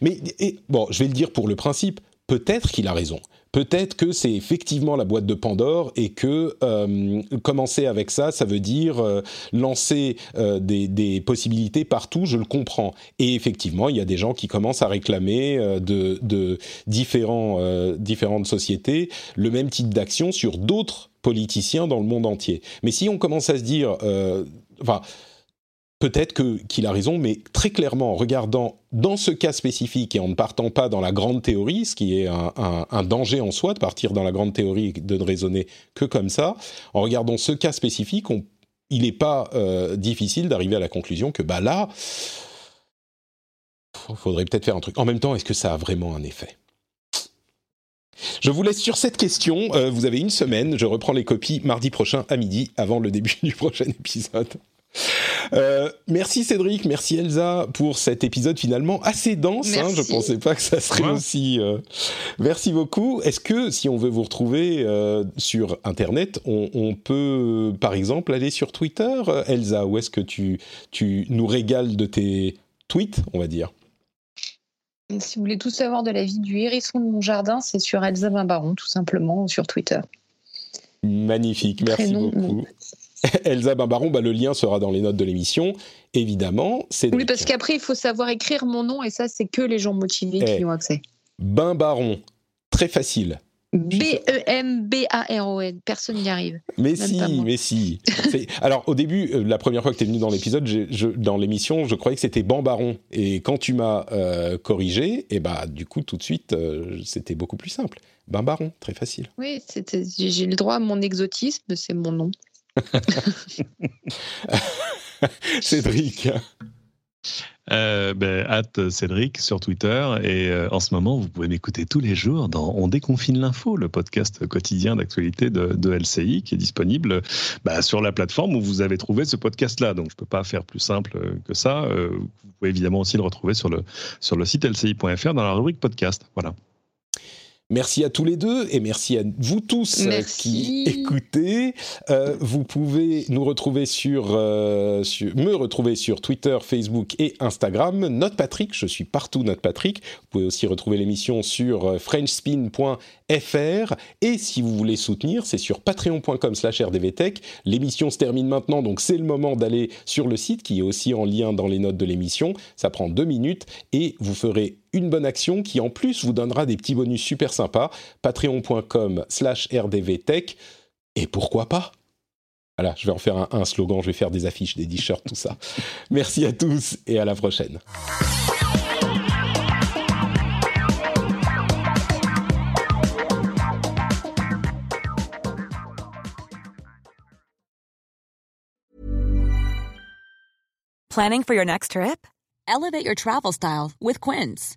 mais et, bon, je vais le dire pour le principe. Peut-être qu'il a raison peut-être que c'est effectivement la boîte de Pandore et que euh, commencer avec ça, ça veut dire euh, lancer euh, des, des, possibilités partout, je le comprends. Et effectivement, il y a des gens qui commencent à réclamer de, de différents, différentes sociétés le même type d'action sur d'autres politiciens dans le monde entier. Mais si on commence à se dire... enfin, peut-être qu'il a raison, mais très clairement, en regardant dans ce cas spécifique et en ne partant pas dans la grande théorie, ce qui est un, danger en soi de partir dans la grande théorie et de ne raisonner que comme ça, en regardant ce cas spécifique, il n'est pas euh, difficile d'arriver à la conclusion que bah là, il faudrait peut-être faire un truc. En même temps, est-ce que ça a vraiment un effet? Je vous laisse sur cette question. Euh, vous avez une semaine. Je reprends les copies mardi prochain à midi, avant le début du prochain épisode. Euh, merci Cédric, merci Elsa pour cet épisode finalement assez dense. Hein, je pensais pas que ça serait aussi. Euh, merci beaucoup. Est-ce que si on veut vous retrouver euh, sur Internet, on, peut par exemple aller sur Twitter, Elsa, ou est-ce que tu, tu nous régales de tes tweets, on va dire? Si vous voulez tout savoir de la vie du hérisson de mon jardin, c'est sur Elsa Baron, tout simplement, sur Twitter. Magnifique, merci beaucoup. Elsa Bimbaron, bah, le lien sera dans les notes de l'émission, évidemment. Oui, parce qu'après, il faut savoir écrire mon nom, et ça, c'est que les gens motivés qui eh. ont accès. Bimbaron, très facile. B-E-M-B-A-R-O-N, personne n'y arrive. Mais si, mais si. Alors au début, euh, la première fois que tu es venu dans l'épisode, dans l'émission, je croyais que c'était Bambaron. Et quand tu m'as euh, corrigé, et eh bah du coup tout de suite, euh, c'était beaucoup plus simple. Bambaron, très facile. Oui, j'ai le droit à mon exotisme, c'est mon nom. Cédric. Euh, ben, Cédric sur Twitter et euh, en ce moment vous pouvez m'écouter tous les jours dans On déconfine l'info, le podcast quotidien d'actualité de, LCI qui est disponible bah, sur la plateforme où vous avez trouvé ce podcast-là. Donc je peux pas faire plus simple que ça. Euh, vous pouvez évidemment aussi le retrouver sur le, sur le site lci.fr dans la rubrique podcast. Voilà. Merci à tous les deux et merci à vous tous euh, qui écoutez. Euh, vous pouvez nous retrouver euh, sur, me retrouver sur Twitter, Facebook et Instagram. Note Patrick, je suis partout Note Patrick. Vous pouvez aussi retrouver l'émission sur frenchspin.fr et si vous voulez soutenir, c'est sur patreon.com/rdvtech. L'émission se termine maintenant, donc c'est le moment d'aller sur le site qui est aussi en lien dans les notes de l'émission. Ça prend deux minutes et vous ferez une bonne action qui en plus vous donnera des petits bonus super sympas. Patreon.com slash rdvtech. Et pourquoi pas? Voilà, je vais en faire un, slogan, je vais faire des affiches, des t-shirts, tout ça. Merci à tous et à la prochaine. Planning for your next trip? Elevate your travel style with Quince.